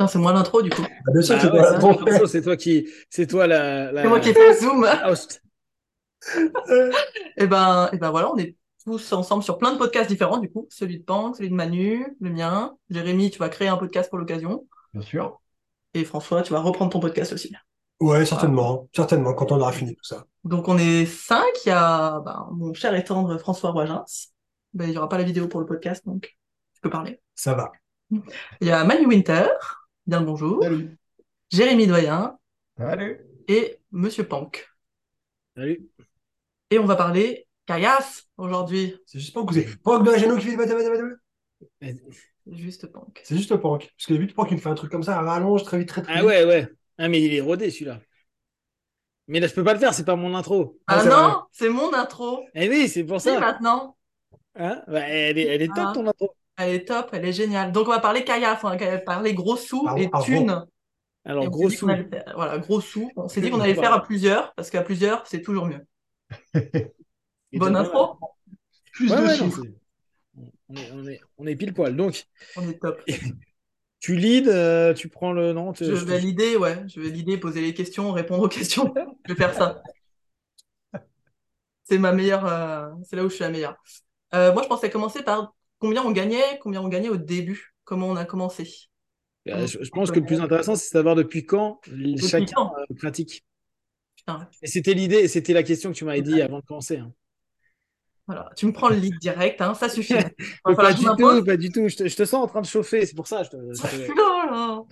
Non, c'est moi l'intro du coup. Ah, bien sûr Bah c'est ouais, toi, c'est qui, c'est toi la, la- C'est moi qui ai fait le zoom. Et ben, et ben voilà, on est tous ensemble sur plein de podcasts différents du coup. Celui de Pank, celui de Manu, le mien. Jérémy, tu vas créer un podcast pour l'occasion. Bien sûr. Et François, tu vas reprendre ton podcast aussi. Ouais, certainement. Certainement, quand on aura fini tout ça. Donc on est cinq. Il y a ben, mon cher et tendre François Roigins. Ben, il n'y aura pas la vidéo pour le podcast, donc tu peux parler. Ça va. Il y a Manu Winter. Bien le bonjour. Salut. Jérémy Doyen Salut. et Monsieur Pank. Salut. Et on va parler caillasse aujourd'hui. C'est juste Pank ou c'est Pank de la Genou qui fait bata, bata, bata, bata Juste Pank. C'est juste Pank. Parce que d'habitude, Pank, il me fait un truc comme ça, à rallonge très vite, très très Ah vite. ouais, ouais. Ah, mais il est rodé celui-là. Mais là, je peux pas le faire, c'est pas mon intro. Ah, Ah c'est non, c'est mon intro. Eh oui, c'est pour C'est ça. maintenant. Hein? Bah, elle, est, elle est top Ah. ton intro. Elle est top, elle est géniale. Donc on va parler caillasse, on va parler gros sous et thunes. Alors, gros sous. allait Voilà, gros sous. On s'est dit qu'on allait le faire à plusieurs, parce qu'à plusieurs, c'est toujours mieux. Bonne intro, Plus Ouais, de ouais, on, est, on, est, on est pile poil. Donc, on est top. tu lead, euh, tu prends le. Non, tu- Je je- vais l'idée, ouais. Je vais l'idée, poser les questions, répondre aux questions. Je vais faire ça. C'est ma meilleure, euh, c'est là où je suis la meilleure. Euh, moi, je pensais commencer par combien on gagnait, combien on gagnait au début, comment on a commencé. Euh, je, je pense que le plus intéressant, c'est de savoir depuis quand chacun quand euh, pratique. Putain, Et c'était l'idée, et c'était la question que tu m'avais dit avant de commencer. hein. voilà. Tu me prends le lead direct, hein, ça suffit. Pas du tout, pas du tout. Je te, je te sens en train de chauffer, c'est pour ça. Je te, je te- là.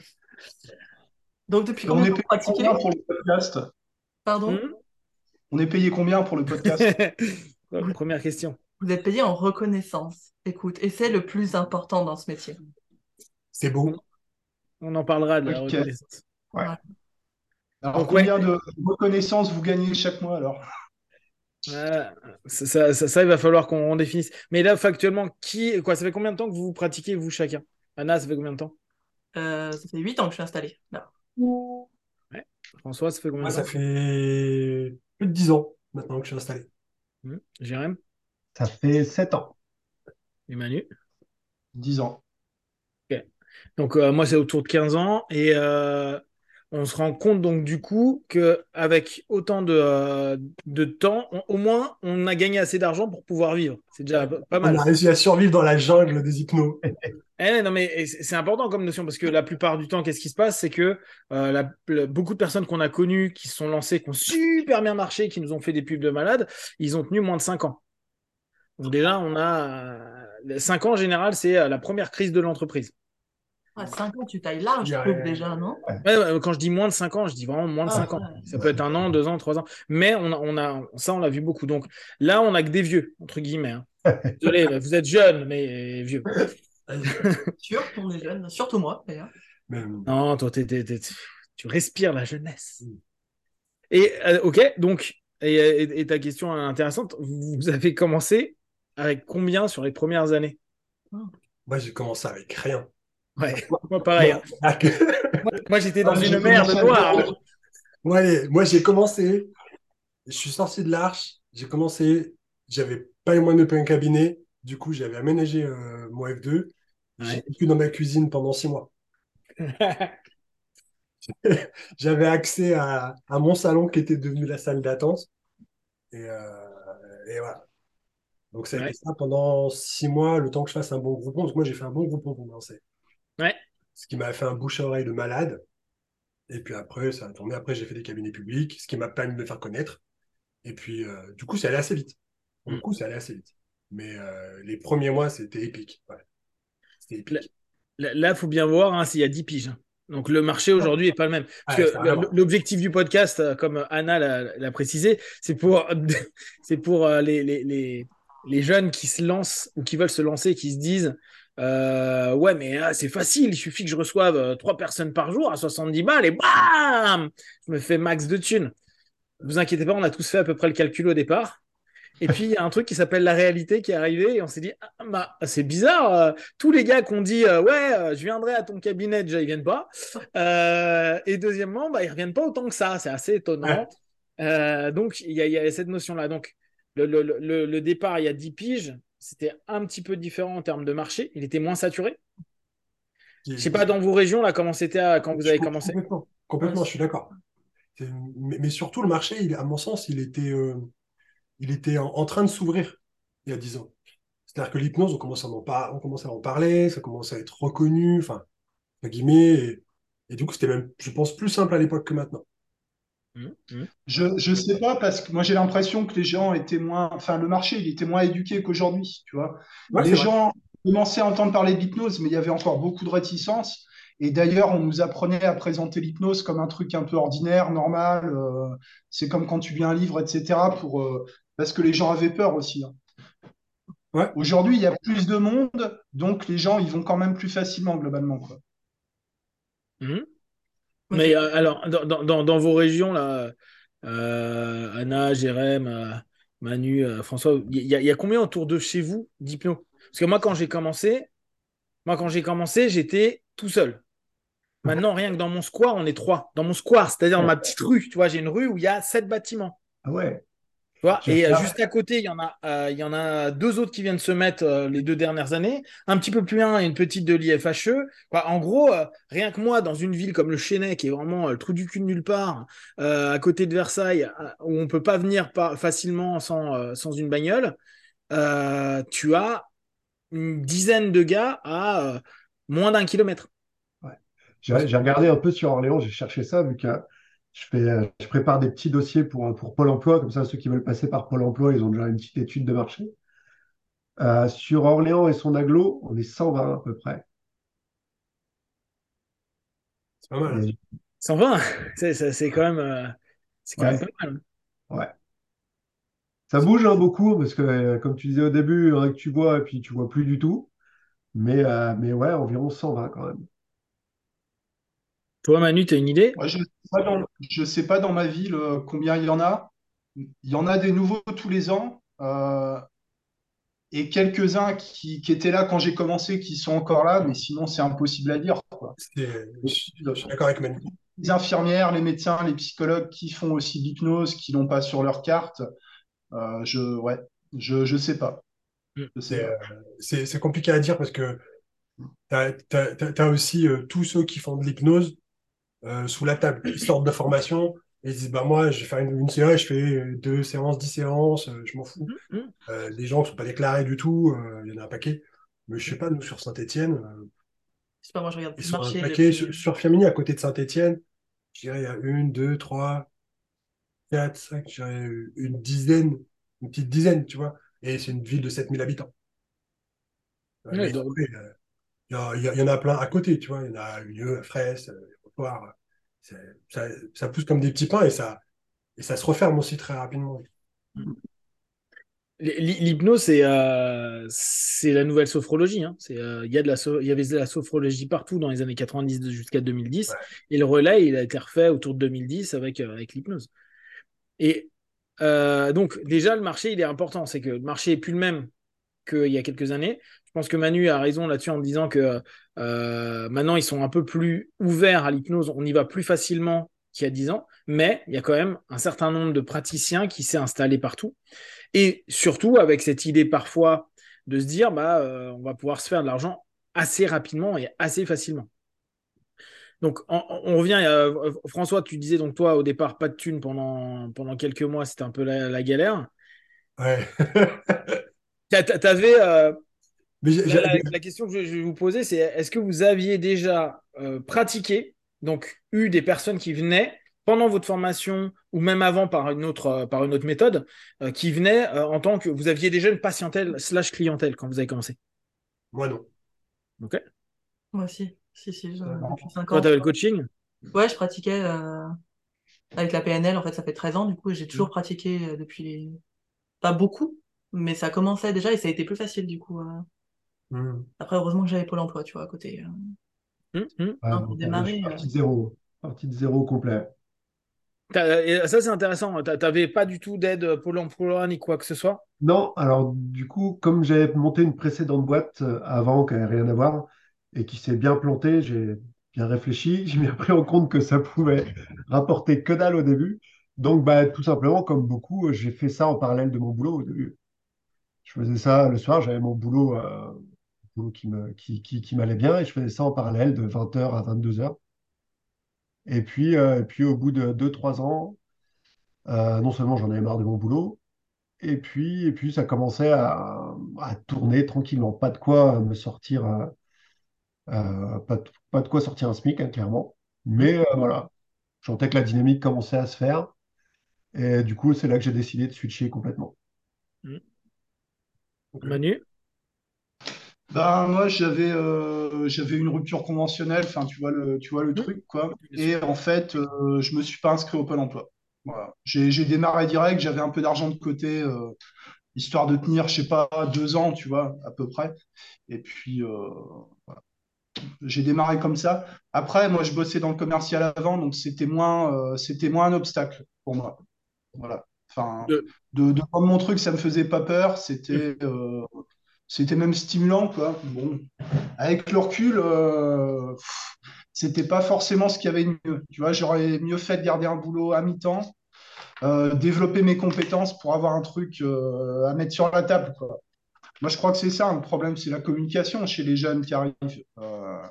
Donc depuis On combien est de temps payé vous pratiquez combien pour le podcast? Pardon? Hmm? On est payé combien pour le podcast? Première question. Vous êtes payé en reconnaissance. Écoute, et c'est le plus important dans ce métier. C'est beau. On en parlera de la reconnaissance. Alors, Donc, combien de reconnaissance vous gagnez chaque mois alors? Euh, ça, ça, ça- ça, il va falloir qu'on définisse. Mais là, factuellement, qui, quoi, ça fait combien de temps que vous pratiquez, vous, chacun? Anna, ça fait combien de temps? Euh, ça fait 8 ans que je suis installée. Là. François, ça fait combien de ça temps? fait plus de 10 ans maintenant que je suis installé. Hmm, Jérém? Ça fait 7 ans. Et Manu 10 ans. Donc, euh, moi, c'est autour de 15 ans. Et euh, on se rend compte, donc, du coup, qu'avec autant de, euh, de temps, on- au moins, on a gagné assez d'argent pour pouvoir vivre. C'est déjà pas On mal. a réussi à survivre dans la jungle des hypnos. Eh, non, mais c'est important comme notion parce que la plupart du temps, qu'est-ce qui se passe? C'est que la- beaucoup de personnes qu'on a connues, qui se sont lancées, qui ont super bien marché, qui nous ont fait des pubs de malades, ils ont tenu moins de 5 ans. Déjà, on a... euh, 5 ans en général, c'est euh, la première crise de l'entreprise. À 5 ans, tu tailles large, je Ouais. trouve déjà, non? Ouais, quand je dis moins de 5 ans, je dis vraiment moins de Ah, 5 ans. ouais. Ça peut être un an, deux ans, trois ans. Mais on a, on a, ça, on l'a vu beaucoup. Donc là, on a que des vieux, entre guillemets. hein. Désolé, vous êtes jeunes, mais vieux. Sûr qu'on est jeune, surtout moi d'ailleurs. Mais, Non, toi, tu respires la jeunesse. Et euh, ok, donc, et, et- et ta question est intéressante. Vous avez commencé avec combien sur les premières années? Moi, j'ai commencé avec rien. Ouais, moi pareil. hein. Moi, moi, j'étais dans Ah, une j'ai mer de commencé à noir. zéro. Moi, j'ai commencé. Je suis sorti de l'arche. J'ai commencé. J'avais pas les moyens de payer un cabinet. Du coup, j'avais aménagé euh, mon F2. J'ai vécu dans ma cuisine pendant six mois. J'avais accès à, à mon salon qui était devenu la salle d'attente. Et, euh, et voilà. Donc, ça a Ouais. été ça pendant six mois, le temps que je fasse un bon groupon. Parce que moi, j'ai fait un bon groupon pour commencer. Ouais. Ce qui m'a fait un bouche à oreille de malade. Et puis après, ça a tourné. Après, j'ai fait des cabinets publics, ce qui m'a permis de me faire connaître. Et puis, euh, du coup, c'est allé assez vite. Le Mm. coup, c'est allé assez vite. Mais euh, les premiers mois, c'était épique. Ouais. C'était épique. Là, il faut bien voir hein, s'il y a 10 piges. hein. Donc le marché aujourd'hui n'est pas le même. Parce que l'objectif du podcast, euh, comme Anna l'a précisé, c'est pour, c'est pour les, les, les, les jeunes qui se lancent ou qui veulent se lancer, qui se disent euh, Ouais, mais ah, c'est facile, il suffit que je reçoive euh, trois personnes par jour à 70 balles et bam Je me fais max de thunes. Ne vous inquiétez pas, on a tous fait à peu près le calcul au départ. Et puis, il y a un truc qui s'appelle la réalité qui est arrivé et on s'est dit, ah, bah, c'est bizarre, euh, tous les gars qui ont dit, euh, ouais, je viendrai à ton cabinet, déjà, ils viennent pas. Et deuxièmement, bah, ils reviennent pas autant que ça, c'est assez étonnant. Donc, il y, y a cette notion-là. Donc, le, le- le- le départ, il y a 10 piges, c'était un petit peu différent en termes de marché, il était moins saturé. Je sais pas dans vos régions là comment c'était à- quand vous avez commencé? Complètement, complètement, je suis d'accord. Mais, mais surtout, le marché, il, à mon sens, il était, euh, il était en, en train de s'ouvrir il y a 10 ans. C'est-à-dire que l'hypnose, on commence à en, par- on commence à en parler, ça commence à être reconnu, enfin, entre guillemets, et, et du coup, c'était même, je pense, plus simple à l'époque que maintenant. Mhm, mhm. Je je sais pas parce que moi j'ai l'impression que les gens étaient moins, enfin le marché il était moins éduqué qu'aujourd'hui, tu vois. Ouais, les vrai. gens commençaient à entendre parler de l'hypnose, mais il y avait encore beaucoup de réticence. Et d'ailleurs, on nous apprenait à présenter l'hypnose comme un truc un peu ordinaire, normal. euh, c'est comme quand tu lis un livre, etc. Pour, euh, parce que les gens avaient peur aussi. hein. Ouais. Aujourd'hui, il y a plus de monde, donc les gens ils vont quand même plus facilement globalement, quoi. Mhm. Mais euh, alors, dans, dans- dans- dans vos régions, là, euh, Anna, Jérém, euh, Manu, François, il y, a- il y a combien autour de chez vous d'hypno? Parce que moi, quand j'ai commencé, moi, quand j'ai commencé, j'étais tout seul. Maintenant, rien que dans mon square, on est trois. Dans mon square, c'est-à-dire dans ma petite rue, tu vois, j'ai une rue où il y a sept bâtiments. Ah ouais. Tu vois, J'ai et euh, juste à côté, il y en a, euh, il y en a deux autres qui viennent se mettre euh, les deux dernières années. Un petit peu plus loin, une petite de l'IFHE. Quoi, en gros, rien que moi, dans une ville comme le Chesnay, qui est vraiment le trou du cul de nulle part, à côté de Versailles, où on peut pas venir pas facilement sans, sans une bagnole, tu as une dizaine de gars à moins d'un kilomètre. J'ai j'ai regardé un peu sur Orléans, j'ai cherché ça, vu que je fais, euh, je prépare des petits dossiers pour, pour Pôle emploi, comme ça, ceux qui veulent passer par Pôle emploi, ils ont déjà une petite étude de marché. Euh, sur Orléans et son aglo, on est 120 à peu près. C'est pas mal. hein. Et- 120, c'est c'est- c'est quand même, euh, c'est quand Ouais. même pas mal. ouais. Ça bouge hein, beaucoup, parce que, euh, comme tu disais au début, il y en a que tu vois, et puis tu vois plus du tout. Mais, euh, mais ouais, environ 120 quand même. Toi, Manu, tu as une idée? Je pas dans, je sais pas dans ma ville euh, combien il y en a. Il y en a des nouveaux tous les ans. euh, et quelques-uns qui, qui étaient là quand j'ai commencé, qui sont encore là, mais sinon c'est impossible à dire, quoi. Je suis d'accord avec Manu. Les infirmières, les médecins, les psychologues qui font aussi de l'hypnose, qui l'ont pas sur leur carte, euh, je, ouais, je, je sais pas. Mm. Sais C'est compliqué à dire parce que tu as, aussi euh, tous ceux qui font de l'hypnose euh, sous la table. Ils sortent de formation et ils disent bah, Moi, je vais faire une, une séance, je fais deux séances, dix séances, euh, je m'en fous. Mhm. Euh, des gens qui ne sont pas déclarés du tout, euh, il y en a un paquet. Mais je sais pas, nous sur Saint-Etienne, Je sais pas, moi je regarde ils sont le un marché. paquet. depuis- Sur, sur Firminy, à côté de Saint-Etienne, je dirais il y a une, deux, trois, quatre, cinq, je dirais une dizaine, une petite dizaine, tu vois. Et c'est une ville de 7000 habitants. Ouais, il y, a- il y a- il y en a plein à côté, tu vois. Il y en a à Fraisse, Ça, ça pousse comme des petits pains et ça, et ça se referme aussi très rapidement. L'hy- L'hypnose, c'est euh, la nouvelle sophrologie. hein. Euh, il so- y avait de la sophrologie partout dans les années 90 jusqu'à 2010. Ouais. Et le relais, il a été refait autour de 2010 avec, euh, avec l'hypnose. Et euh, donc, déjà, le marché, il est important. C'est que le marché est plus le même qu'il y a quelques années. Je pense que Manu a raison là-dessus en disant que euh, maintenant, ils sont un peu plus ouverts à l'hypnose. On y va plus facilement qu'il y a 10 ans. Mais il y a quand même un certain nombre de praticiens qui s'est installé partout. Et surtout avec cette idée parfois de se dire, bah, euh, on va pouvoir se faire de l'argent assez rapidement et assez facilement. Donc, on, on revient, euh, François, tu disais donc toi au départ pas de thunes pendant, pendant quelques mois, c'était un peu la, la galère. Ouais. T'avais, euh, Mais j'ai- la, la- j'ai- la question que je, je vais vous poser, c'est est-ce que vous aviez déjà euh, pratiqué, donc eu des personnes qui venaient pendant votre formation ou même avant par une autre, euh, par une autre méthode, euh, qui venaient euh, en tant que vous aviez déjà une patientèle slash clientèle quand vous avez commencé? Moi, non. Ok. Moi aussi. Si, si, je- depuis 5 Quand ans. tu avais le coaching, Ouais, je pratiquais euh, avec la PNL, en fait, ça fait 13 ans, du coup, et j'ai toujours pratiqué euh, depuis. Pas beaucoup, mais ça commençait déjà et ça a été plus facile, du coup. Hmm. Après, heureusement que j'avais Pôle emploi, tu vois, à côté. euh. Ouais, Non, donc, pour euh, démarrer, euh. parti de zéro. Parti de zéro complet. Et ça c'est intéressant. T'a- T'avais pas du tout d'aide Pôle emploi ni quoi que ce soit? Non, alors du coup, comme j'avais monté une précédente boîte avant qui n'avait rien à voir et qui s'est bien plantée, j'ai bien réfléchi, j'ai bien pris en compte que ça pouvait rapporter que dalle au début. Donc, bah, tout simplement, comme beaucoup, j'ai fait ça en parallèle de mon boulot au début. Je faisais ça le soir, j'avais mon boulot euh, boulot qui me, qui, qui, qui m'allait bien et je faisais ça en parallèle de 20h à 22h. Et puis, euh, et puis au bout de 2-3 ans, euh, non seulement j'en avais marre de mon boulot, et puis, et puis ça commençait à, à tourner tranquillement. Pas de quoi me sortir, euh, pas, de, pas de quoi sortir un SMIC, hein, clairement. Mais voilà, je sentais que la dynamique commençait à se faire. Et du coup, c'est là que j'ai décidé de switcher complètement. Manu? Ben, moi, j'avais euh, j'avais une rupture conventionnelle, enfin, tu vois le, tu vois le Mmh, truc, quoi. Et en fait, euh, je me suis pas inscrit au Pôle emploi. Voilà. J'ai j'ai démarré direct, j'avais un peu d'argent de côté, euh, histoire de tenir, je sais pas, deux ans, tu vois, à peu près. Et puis, euh, voilà. J'ai démarré comme ça. Après, moi, je bossais dans le commercial avant, donc c'était moins, c'était moins un obstacle pour moi. Voilà. Enfin, De- de, de vendre mon truc, ça me faisait pas peur. Mmh. C'était euh, c'était même stimulant, quoi. Bon, avec le recul, euh, c'était pas forcément ce qu'il y avait de mieux. Tu vois, j'aurais mieux fait de garder un boulot à mi-temps, euh, développer mes compétences pour avoir un truc euh, à mettre sur la table, quoi. Moi, je crois que c'est ça, le problème, c'est la communication chez les jeunes qui arrivent. Euh,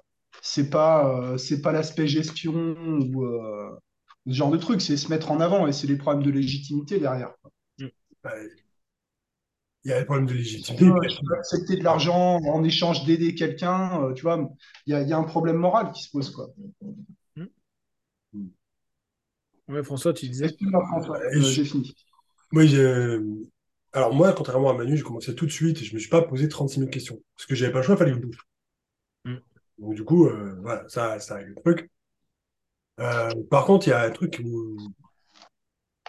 c'est pas, euh, c'est pas l'aspect gestion ou euh, ce genre de truc, c'est se mettre en avant et c'est les problèmes de légitimité derrière. Bah, Il y a le problème de légitimité. Ouais, je accepter de l'argent en échange d'aider quelqu'un, euh, tu vois, il y a, y a un problème moral qui se pose, quoi. Ouais, François, tu disais? François, euh, je- j'ai fini. Moi, j'ai- Alors moi, contrairement à Manu, j'ai commencé tout de suite et je me suis pas posé 36 000 questions. Parce que j'avais pas le choix, il fallait que je bouge. Mm. Donc du coup, euh, voilà, ça, ça règle le truc. Euh, par contre, il y a un truc où,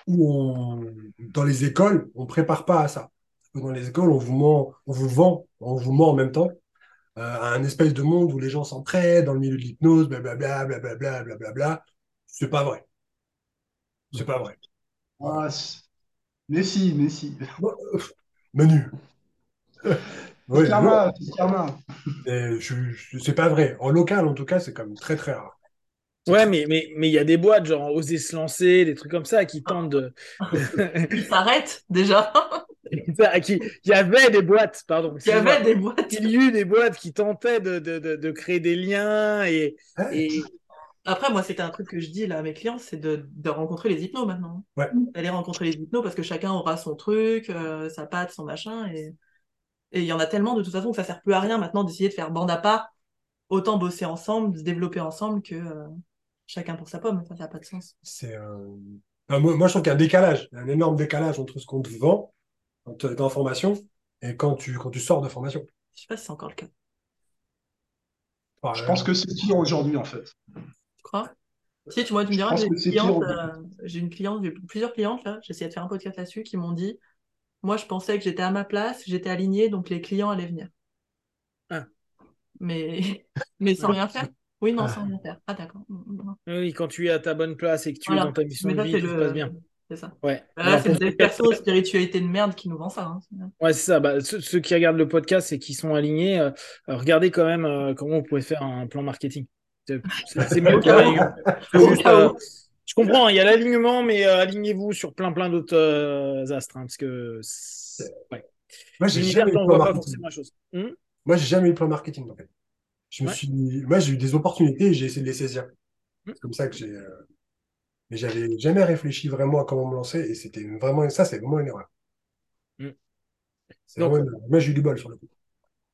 où on... dans les écoles, on prépare pas à ça. Dans les écoles, on vous ment, on vous vend, on vous ment en même temps euh, à un espèce de monde où les gens s'entraident dans le milieu de l'hypnose, blablabla, blablabla, blablabla. C'est pas vrai. C'est pas vrai. Ah, mais si, mais si. Ouais, Karma, c'est karma. Pas vrai. En local, en tout cas, c'est quand même très très rare. Ouais, mais mais mais il y a des boîtes genre oser se lancer, des trucs comme ça qui tentent de, Il s'arrête déjà. Qui? Il y avait des boîtes, pardon. Il y avait des boîtes. Il y a eu des boîtes qui tentaient de, de, de, de créer des liens et, Après, moi, c'était un truc que je dis là à mes clients, c'est de, de rencontrer les hypnos maintenant. Ouais. D'aller rencontrer les hypnos parce que chacun aura son truc, euh, sa patte, son machin. Et et il y en a tellement de toute façon que ça sert plus à rien maintenant d'essayer de faire bande à part. Autant bosser ensemble, se développer ensemble que euh, chacun pour sa pomme. Ça n'a pas de sens. C'est un- Enfin, moi, moi, je trouve qu'il y a un décalage, un énorme décalage entre ce qu'on te vend quand tu es en formation et quand tu, quand tu sors de formation. Je sais pas si c'est encore le cas. Enfin, Je pense que c'est pire aujourd'hui, en fait. Tu crois? Si, tu, moi, tu me diras, j'ai une cliente, euh, j'ai une cliente, j'ai plusieurs clientes là, j'ai essayé de faire un podcast là-dessus, qui m'ont dit, moi, je pensais que j'étais à ma place, j'étais alignée, donc les clients allaient venir. Ah. Mais, mais sans rien faire? Oui, non, Ah. sans rien faire. Ah, d'accord. Oui, quand tu es à ta bonne place et que tu es dans ta mission Mais de vie, tout se passe bien. C'est ça. Ouais. Là, Alors, c'est des persos spiritualité de merde qui nous vend ça. hein. Ouais, c'est ça. Bah, ceux, ceux qui regardent le podcast et qui sont alignés, euh, euh, regardez quand même euh, comment vous pouvez faire un plan marketing. C'est mieux euh, je comprends, il y a l'alignement, mais euh, alignez-vous sur plein plein d'autres euh, astres, hein, parce que c'est- ouais. moi, j'ai jamais. Hmm Moi, j'ai jamais eu de plan marketing, en fait. Je me suis... Moi, j'ai eu des opportunités et j'ai essayé de les saisir. Mm. C'est comme ça que j'ai... euh, Mais j'avais jamais réfléchi vraiment à comment me lancer et c'était vraiment... Ça, c'est vraiment une erreur. Mm. C'est Donc- vraiment une erreur. Moi, j'ai eu du bol sur le coup.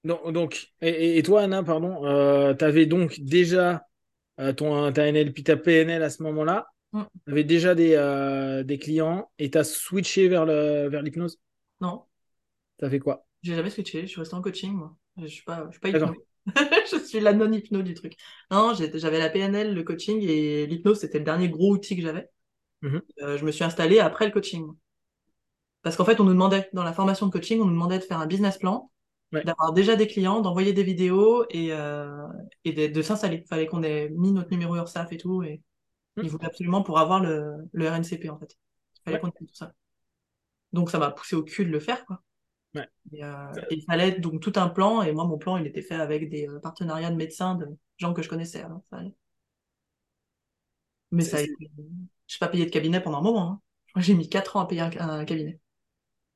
Donc, donc et, toi, Anna, pardon, euh, tu avais donc déjà euh, ton, ta NLP, ta PNL à ce moment-là, Mm. tu avais déjà des, euh, des clients et tu as switché vers le, vers l'hypnose? Non, Tu as fait quoi? j'ai jamais switché, je suis restée en coaching, moi. Je suis pas, je suis pas. Je suis la non-hypno du truc. Non, j'avais la PNL, le coaching et l'hypnose, c'était le dernier gros outil que j'avais. Mhm. Euh, je me suis installée après le coaching. Parce qu'en fait, on nous demandait, dans la formation de coaching, on nous demandait de faire un business plan, Ouais. d'avoir déjà des clients, d'envoyer des vidéos et, euh, et de, de s'installer. Il fallait qu'on ait mis notre numéro URSAF et tout. Et Mhm. il voulait absolument pour avoir le, le RNCP, en fait. Il fallait Ouais. qu'on ait tout ça. Donc, ça m'a poussé au cul de le faire, quoi. Ouais. Et, euh, et il fallait donc tout un plan. Et moi, mon plan, il était fait avec des euh, partenariats de médecins, de gens que je connaissais. alors, ça. Mais ça a été... Je n'ai pas payé de cabinet pendant un moment. hein. Moi, j'ai mis 4 ans à payer un, un cabinet.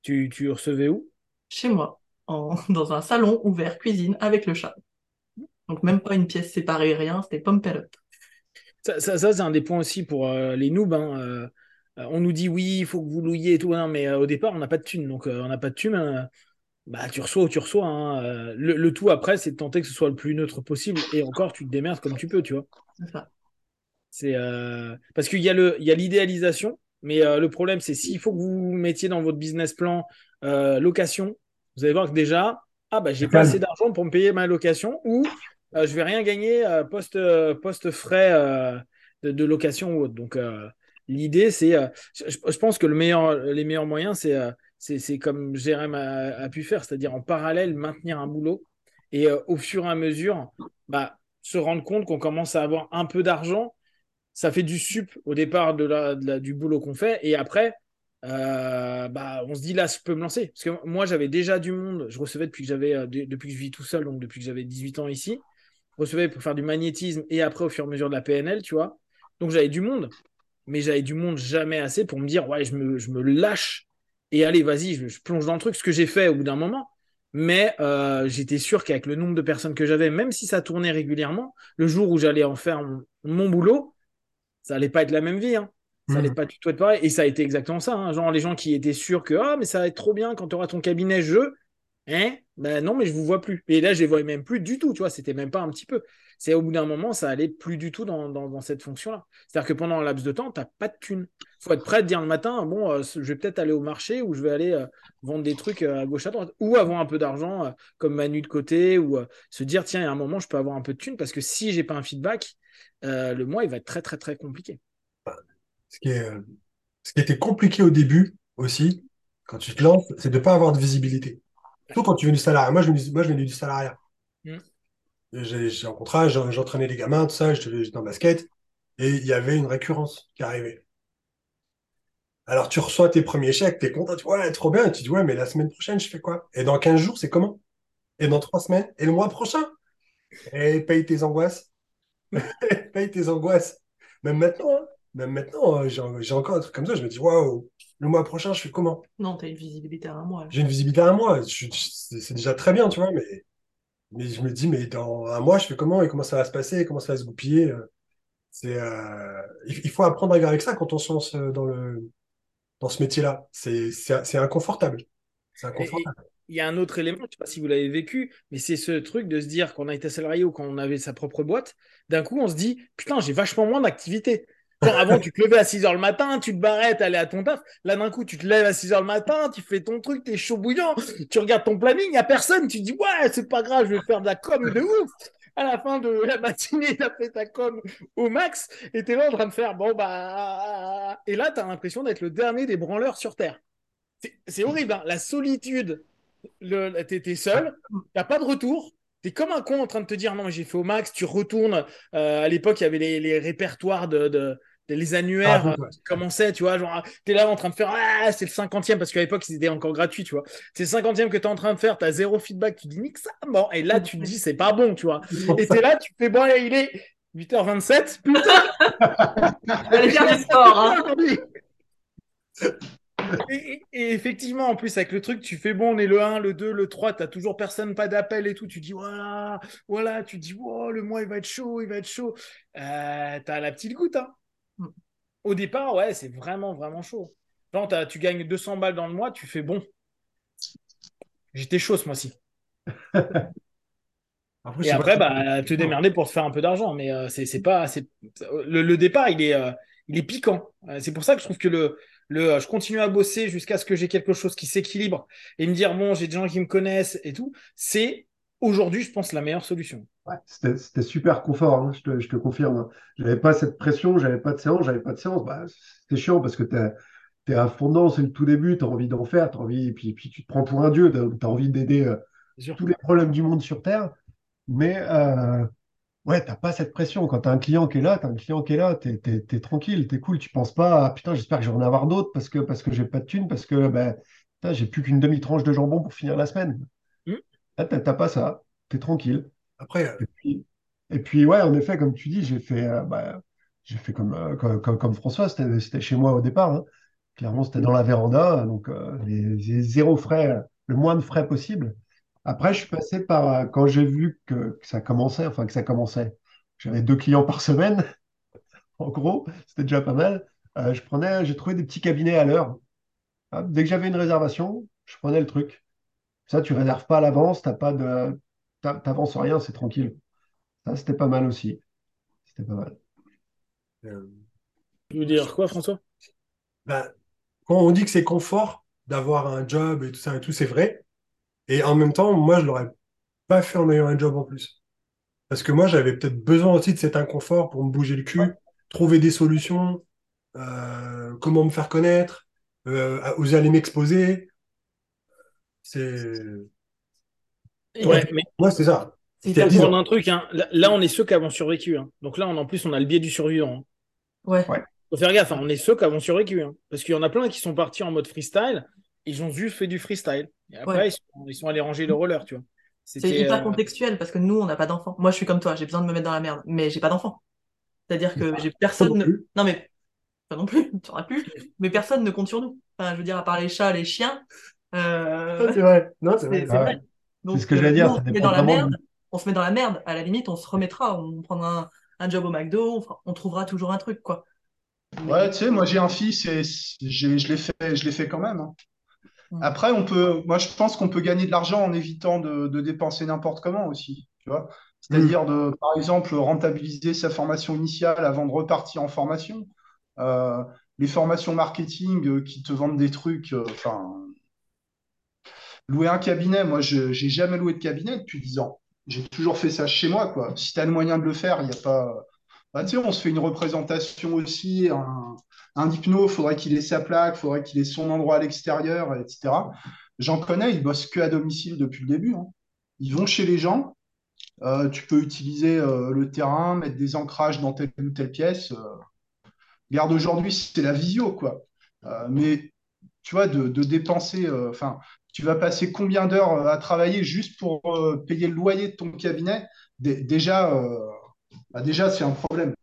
Tu, tu recevais où? Chez moi. en- dans un salon ouvert, cuisine, avec le chat. Donc même pas une pièce séparée, rien, c'était it up. Ça, ça, ça, c'est un des points aussi pour euh, les noobs. hein, euh, on nous dit oui, il faut que vous louiez et tout. Non, mais euh, au départ, on n'a pas de thunes. Donc, euh, on n'a pas de thunes. euh, bah, tu reçois ou tu reçois. hein, euh, le, le tout après, c'est de tenter que ce soit le plus neutre possible. Et encore, tu te démerdes comme tu peux, tu vois. C'est euh, parce qu'il y a le, il y a l'idéalisation, mais euh, le problème, c'est s'il faut que vous mettiez dans votre business plan euh, location, vous allez voir que déjà, ah bah j'ai pas calme. assez d'argent pour me payer ma location ou euh, je vais rien gagner euh, post euh, post frais euh, de, de location ou autre. Donc euh, l'idée, c'est, euh, je, pense que le meilleur, les meilleurs moyens, c'est euh, c'est comme Jérém a, pu faire, c'est-à-dire en parallèle maintenir un boulot et euh, au fur et à mesure, bah se rendre compte qu'on commence à avoir un peu d'argent ça fait du sup au départ de la, du boulot qu'on fait. Et après, bah, on se dit là, je peux me lancer. Parce que moi, j'avais déjà du monde. Je recevais depuis que j'avais, de- depuis que je vis tout seul, donc depuis que j'avais 18 ans ici. Je recevais pour faire du magnétisme et après, au fur et à mesure de la PNL, tu vois. Donc, j'avais du monde. Mais j'avais du monde jamais assez pour me dire, ouais, je me, je me lâche et allez, vas-y, je, je plonge dans le truc. Ce que j'ai fait au bout d'un moment. Mais euh, j'étais sûr qu'avec le nombre de personnes que j'avais, même si ça tournait régulièrement, le jour où j'allais en faire mon, mon boulot, ça allait pas être la même vie. Hein. Ça allait Mhm. pas du tout être pareil. Et ça a été exactement ça. hein. Genre, les gens qui étaient sûrs que ah, mais ça va être trop bien quand tu auras ton cabinet jeu. Hein ben non, mais je vous vois plus. Et là, je les voyais même plus du tout. Tu vois, c'était même pas un petit peu. C'est au bout d'un moment, ça allait plus du tout dans, cette fonction-là. C'est-à-dire que pendant un laps de temps, tu n'as pas de thune. faut être prêt à dire le matin bon, euh, je vais peut-être aller au marché ou je vais aller euh, vendre des trucs euh, à gauche, à droite. Ou avoir un peu d'argent comme Manu de côté ou se dire tiens, il y a un moment, je peux avoir un peu de thune parce que si j'ai pas un feedback, le mois, il va être très, très, très compliqué. Ce qui était compliqué au début aussi, quand tu te lances, c'est de ne pas avoir de visibilité. Surtout quand tu viens du salariat. Je moi, je viens du salariat. J'ai un contrat, j'en- j'entraînais les gamins, tout ça, j'étais j'étais en basket, et il y avait une récurrence qui arrivait. Alors, tu reçois tes premiers chèques, t'es content, tu vois, ouais, trop bien, et tu dis, ouais, mais la semaine prochaine, je fais quoi? Et dans 15 jours, c'est comment? Et dans 3 semaines? Et le mois prochain? Et paye tes angoisses. paye tes angoisses. Même maintenant, hein. Même maintenant, euh, j'ai encore un truc comme ça, je me dis, waouh, le mois prochain, je fais comment? Non, t'as une visibilité à un mois. J'ai une visibilité à un mois, c'est déjà très bien, tu vois, mais, mais je me dis, mais dans un mois, je fais comment et comment ça va se passer, comment ça va se goupiller. euh, C'est, euh, il, faut apprendre à vivre avec ça quand on se lance euh, dans le, dans ce métier-là. C'est, c'est, c'est inconfortable. C'est inconfortable. Il y a un autre élément, je ne sais pas si vous l'avez vécu, mais c'est ce truc de se dire qu'on a été salarié ou quand on avait sa propre boîte, d'un coup on se dit putain, j'ai vachement moins d'activité. Avant, tu te levais à 6 h le matin, tu te barrais, t'allais à ton taf. Là, d'un coup, tu te lèves à 6 h le matin, tu fais ton truc, t'es chaud bouillant, tu regardes ton planning, il n'y a personne, tu te dis ouais, c'est pas grave, je vais faire de la com de ouf. À la fin de la matinée, tu as fait ta com au max et tu es là en train de faire bon, bah. Et là, tu as l'impression d'être le dernier des branleurs sur Terre. C'est- horrible, hein. la solitude. Le, t'es, t'es seul, t'as pas de retour. T'es comme un con en train de te dire non, j'ai fait au max. Tu retournes. Euh, à l'époque, il y avait les, répertoires de- les annuaires Ah, euh, ouais. qui commençaient, tu vois. Genre, t'es là en train de faire ah, c'est le cinquantième parce qu'à l'époque, c'était encore gratuit, tu vois. C'est le cinquantième que t'es en train de faire. T'as zéro feedback. Tu dis nique ça. Bon, et là, tu te dis c'est pas bon, tu vois. Et t'es là, tu fais bon, il est 8h27. Putain, Allez faire du sport, hein. aujourd'hui. Et, et- et effectivement, en plus, avec le truc, tu fais bon, on est le 1, le 2, le 3, t'as toujours personne, pas d'appel et tout. Tu dis, voilà, voilà, tu dis, wow, le mois, il va être chaud, il va être chaud. Euh, t'as la petite goutte, hein. Au départ, ouais, c'est vraiment, vraiment chaud. Genre, tu gagnes 200 balles dans le mois, tu fais bon. J'étais chaud ce mois-ci. Après, Et après, bah, te démerder pour te faire un peu d'argent. Mais euh, c'est c'est pas. c'est- Le, le départ, il est, euh, il est piquant. Euh, c'est pour ça que je trouve que le, le, je continue à bosser jusqu'à ce que j'ai quelque chose qui s'équilibre et me dire, bon, j'ai des gens qui me connaissent et tout. C'est aujourd'hui, je pense, la meilleure solution. Ouais, c'était super confort, hein, je te, je te confirme. J'avais pas cette pression, j'avais pas de séance, j'avais pas de séance. Bah, c'était chiant parce que t'es es à fond c'est le tout début, tu as envie d'en faire, envie, et puis, puis tu te prends pour un dieu, tu as, envie d'aider euh, C'est tous les problèmes du monde sur Terre. Mais euh, ouais, t'as pas cette pression. Quand tu as un client qui est là, tu as un client qui est là, tu es, tranquille, tu es cool. Tu penses pas, ah, putain, j'espère que je vais en avoir d'autres parce que, parce que j'ai pas de thunes, parce que ben, putain, j'ai plus qu'une demi-tranche de jambon pour finir la semaine. Là, t'as pas ça, tu es tranquille. Après, Et puis, et puis, ouais, en effet, comme tu dis, j'ai fait, euh, bah, j'ai fait comme, euh, comme, comme- comme François, c'était c'était chez moi au départ. hein. Clairement, c'était dans la véranda, donc euh, les, les zéro frais, le moins de frais possible. Après, je suis passé par, quand j'ai vu que, que ça commençait, enfin que ça commençait, j'avais deux clients par semaine, en gros, c'était déjà pas mal. Je prenais, j'ai trouvé des petits cabinets à l'heure. Dès que j'avais une réservation, je prenais le truc. Ça, tu réserves pas à l'avance, t'as pas de, t'a- t'avances rien, c'est tranquille. Ça, c'était pas mal aussi. C'était pas mal. Euh, Tu veux dire quoi, François? ben, quand on dit que c'est confort d'avoir un job et tout ça et tout, c'est vrai. Et en même temps, moi, je l'aurais pas fait en ayant un job en plus. Parce que moi, j'avais peut-être besoin aussi de cet inconfort pour me bouger le cul, trouver des solutions, euh, comment me faire connaître, euh, oser aller m'exposer. C'est, Ouais, mais moi, c'est ça. à 10 prendre un truc, hein. Là, là, on est ceux qui avons survécu. hein. Donc là, on, en plus, on a le biais du survivant. hein. Ouais. Ouais. Faut faire gaffe, hein, on est ceux qui avons survécu. hein. Parce qu'il y en a plein qui sont partis en mode freestyle, ils ont juste fait du freestyle. Et après, Ouais. ils, sont, ils sont allés ranger le roller, tu vois. C'est hyper euh, contextuel parce que nous, on n'a pas d'enfants. Moi, je suis comme toi, j'ai besoin de me mettre dans la merde, mais j'ai pas d'enfant. C'est-à-dire que j'ai personne. non. Non, mais pas non plus, tu en as plus. Mais personne ne compte sur nous. Enfin, je veux dire, à part les chats, les chiens. Euh, Ah, c'est vrai. Non, c'est vrai. c'est Ah vrai. ouais. Donc, ce que j'allais dire, nous, ça on se met dans la merde. de- On se met dans la merde. À la limite, on se remettra. On prendra un, un job au McDo. On, fera- on trouvera toujours un truc, quoi. Mais- Ouais, tu sais, moi j'ai un fils et je l'ai fait, je l'ai fait quand même. hein. Mm. Après, on peut, moi je pense qu'on peut gagner de l'argent en évitant de, de dépenser n'importe comment aussi, tu vois. C'est-à-dire de, par exemple, rentabiliser sa formation initiale avant de repartir en formation. Euh, les formations marketing euh, qui te vendent des trucs, euh, enfin, louer un cabinet, moi je j'ai jamais loué de cabinet depuis 10 ans. J'ai toujours fait ça chez moi, quoi. Si tu as le moyen de le faire, il n'y a pas. Bah, on se fait une représentation aussi. Un, un hypno, faudrait qu'il ait sa plaque, faudrait qu'il ait son endroit à l'extérieur, etc. J'en connais, ils bossent que à domicile depuis le début. hein. Ils vont chez les gens. euh, tu peux utiliser euh, le terrain, mettre des ancrages dans telle ou telle pièce. euh. Regarde, aujourd'hui, c'est la visio, quoi. Euh, mais tu vois, de, de dépenser, enfin, tu vas passer combien d'heures euh, à travailler juste pour euh, payer le loyer de ton cabinet? Euh, bah, déjà, c'est un problème.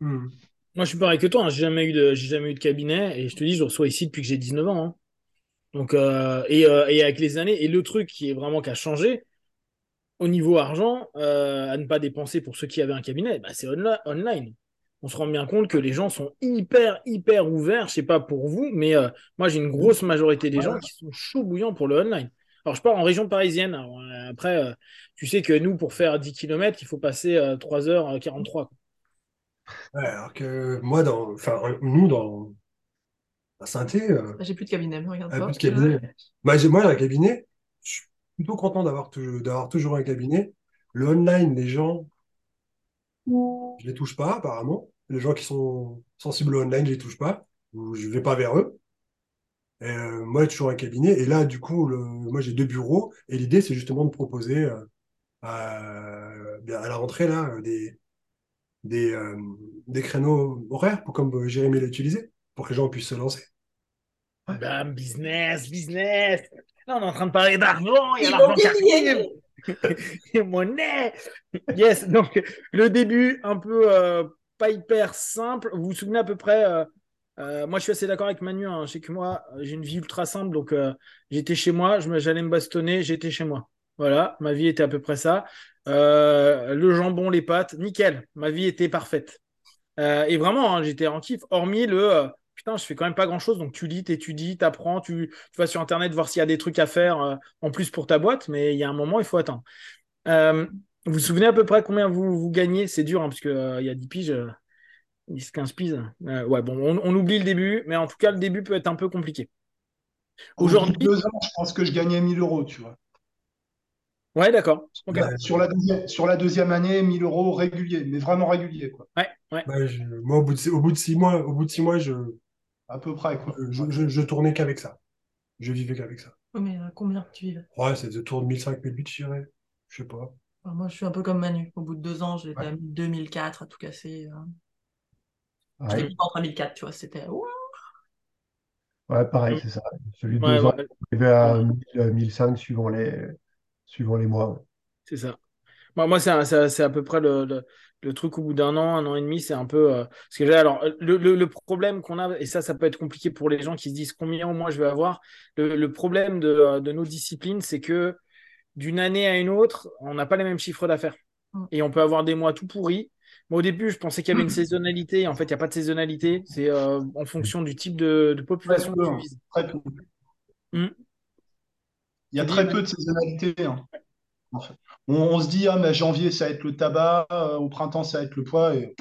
Hmm. Moi, je suis pareil que toi, hein. J'ai jamais eu de, cabinet et je te dis, je reçois ici depuis que j'ai 19 ans. hein. Et, avec les années, et le truc qui est vraiment qui a changé au niveau argent, à ne pas dépenser pour ceux qui avaient un cabinet, bah, c'est online. On se rend bien compte que les gens sont hyper, hyper ouverts. Je sais pas pour vous, mais euh, moi, j'ai une grosse majorité des gens qui sont chauds bouillants pour le online. Alors, je pars en région parisienne. Alors, euh, après, euh, tu sais que nous, pour faire 10 km, il faut passer euh, 3h43. quoi. Ouais, alors que moi, dans, enfin, nous, dans à Saint-Étienne, euh, J'ai plus de cabinet, mais regarde Ah, toi. plus de cabinet. Bah, j'ai- moi, j'ai un cabinet. Je suis plutôt content d'avoir toujours, d'avoir toujours un cabinet. Le online, les gens, je les touche pas, apparemment. Les gens qui sont sensibles au online, je les touche pas. Ou je vais pas vers eux. Et, euh, moi, j'ai toujours un cabinet. Et là, du coup, le, moi, j'ai deux bureaux. Et l'idée, c'est justement de proposer euh, à, bien, à la rentrée, là, euh, des, des, euh, des créneaux horaires, pour, comme Jérémy l'a utilisé, pour que les gens puissent se lancer. Bam, business, business. Là, on est en train de parler d'argent. Il y a l'argent qui arrive. Et monnaie. Yes. Donc, le début, un peu euh, pas hyper simple. Vous vous souvenez à peu près euh, euh, Moi, je suis assez d'accord avec Manu. Hein. Je sais que moi, j'ai une vie ultra simple. Donc, j'étais chez moi. J'allais me bastonner. J'étais chez moi. Voilà. Ma vie était à peu près ça. Le jambon, les pâtes, nickel. Ma vie était parfaite. Et vraiment, hein, j'étais en kiff, hormis le putain, je fais quand même pas grand chose. Donc tu lis, t'étudies, t'apprends, tu, tu vas sur Internet voir s'il y a des trucs à faire euh, en plus pour ta boîte, mais il y a un moment, il faut attendre. Euh, vous vous souvenez à peu près combien vous, vous gagnez? C'est dur, hein, parce qu'il il y a 10 piges, euh, 10, 15 piges. Euh, ouais, bon, on, on oublie le début, mais en tout cas, le début peut être un peu compliqué. Au bout de Aujourd'hui, deux ans, je pense que je gagnais 1000 euros, tu vois. ouais, d'accord. Ouais. Sur la deuxième, sur la deuxième année, 1000 euros réguliers, mais vraiment réguliers, quoi. Ouais, ouais. Bah, je- moi, au bout, de, au bout de six mois, au bout de six mois, je, À peu près, quoi. je, je, je tournais qu'avec ça. Je vivais qu'avec ça. Ouais, mais euh, combien tu vives Ouais, c'est autour de 1005, 1008, je dirais. Je sais pas. Alors, Moi, je suis un peu comme Manu. Au bout de deux ans, j'étais Ouais. à 2004 à tout casser. euh. Ouais, J'étais content à 1004, tu vois. C'était. Ouais, pareil, c'est ça. Celui de Ouais, deux ans, ouais, arrivé à 1000, 1005 suivant les, suivant les mois. c'est ça. Moi, moi c'est à peu près le, le, truc au bout d'un an, un an et demi, c'est un peu. Euh, que. Alors, le, le problème qu'on a, et ça, ça peut être compliqué pour les gens qui se disent combien au moins je vais avoir. Le, problème de, de, nos disciplines, c'est que d'une année à une autre, on n'a pas les mêmes chiffres d'affaires. Mm. Et on peut avoir des mois tout pourris. Moi, au début, je pensais qu'il y avait une saisonnalité. En fait, il n'y a pas de saisonnalité. C'est euh, en fonction du type de, population que tu vises. Très peu. Hmm. Il y a très peu de saisonnalité. Hein. On, se dit, ah, mais janvier, ça va être le tabac, euh, au printemps, ça va être le poids, et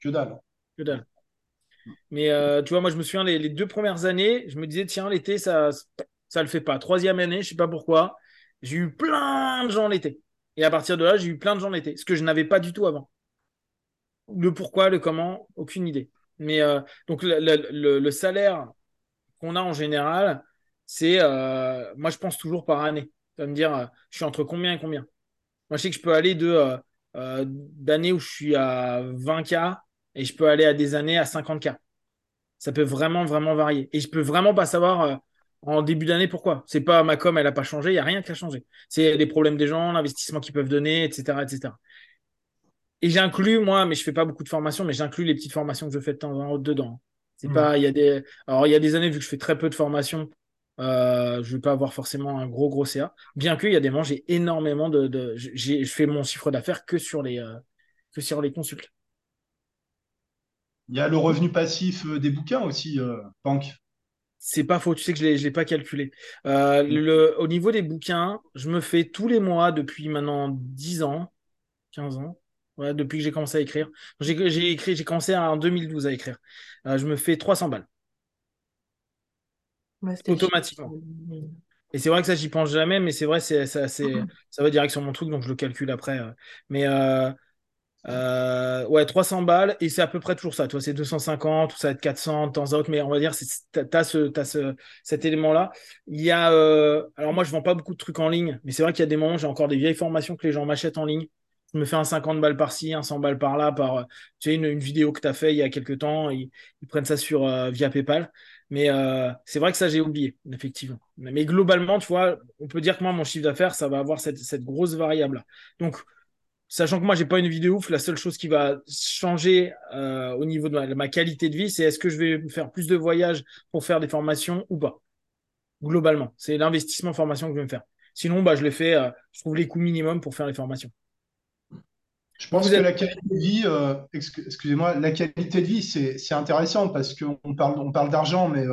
que dalle. Que. Mais euh, tu vois, moi, je me souviens, les, deux premières années, je me disais, tiens, l'été, ça ça le fait pas. Troisième année, je sais pas pourquoi, j'ai eu plein de gens l'été. Et à partir de là, j'ai eu plein de gens l'été, ce que je n'avais pas du tout avant. Le pourquoi, le comment, aucune idée. Mais euh, donc, le, salaire qu'on a en général, c'est. Moi, je pense toujours par année. Tu vas me dire, je suis entre combien et combien Moi, je sais que je peux aller de d'années où je suis à 20K et je peux aller à des années à 50K. Ça peut vraiment, vraiment varier. Et je peux vraiment pas savoir en début d'année pourquoi. C'est pas ma com, elle n'a pas changé, il n'y a rien qui a changé. C'est les problèmes des gens, l'investissement qu'ils peuvent donner, etc. etc. Et j'inclus, moi, mais je fais pas beaucoup de formations, mais j'inclus les petites formations que je fais de temps en temps dedans. C'est hmm. pas, il y a des, alors il y a des années, vu que je fais très peu de formations, euh, je vais pas avoir forcément un gros, gros CA. Bien qu'il y a des moments, j'ai énormément de, je fais mon chiffre d'affaires que sur les, euh, que sur les consultes. Il y a le revenu passif euh, des bouquins aussi, Pank. C'est pas faux, tu sais que je ne l'ai pas calculé. Euh, le, au niveau des bouquins, je me fais tous les mois depuis maintenant 10 ans, 15 ans, ouais, depuis que j'ai commencé à écrire. J'ai écrit, j'ai commencé en 2012 à écrire. Euh, je me fais 300 balles. Automatiquement. Et c'est vrai que ça, j'y pense jamais, mais c'est vrai, c'est, ça, ça va direct sur mon truc, donc je le calcule après. Euh. Mais euh, ouais, 300 balles, et c'est à peu près toujours ça. Toi, c'est 250, ou ça va être 400 de temps à autre, mais on va dire, tu as, ce, as ce, cet élément-là. Il y a, euh, alors moi, je vends pas beaucoup de trucs en ligne, mais c'est vrai qu'il y a des moments, j'ai encore des vieilles formations que les gens m'achètent en ligne. Je me fais un 50 balles par-ci, un 100 balles par-là, par, euh, tu sais, une, une vidéo que tu as fait il y a quelques temps, ils, prennent ça sur, via PayPal. Mais c'est vrai que ça, j'ai oublié, effectivement. Mais, globalement, tu vois, on peut dire que moi, mon chiffre d'affaires, ça va avoir cette, grosse variable-là. Donc, Sachant que moi, j'ai pas une vidéo ouf, la seule chose qui va changer euh, au niveau de ma, qualité de vie, c'est est-ce que je vais faire plus de voyages pour faire des formations ou pas. Globalement, c'est l'investissement formation que je vais me faire. Sinon, bah, je les fais, euh, je trouve les coûts minimums pour faire les formations. Je pense que la qualité de vie, euh, excusez-moi, la qualité de vie, c'est intéressant parce qu'on parle, on parle d'argent, mais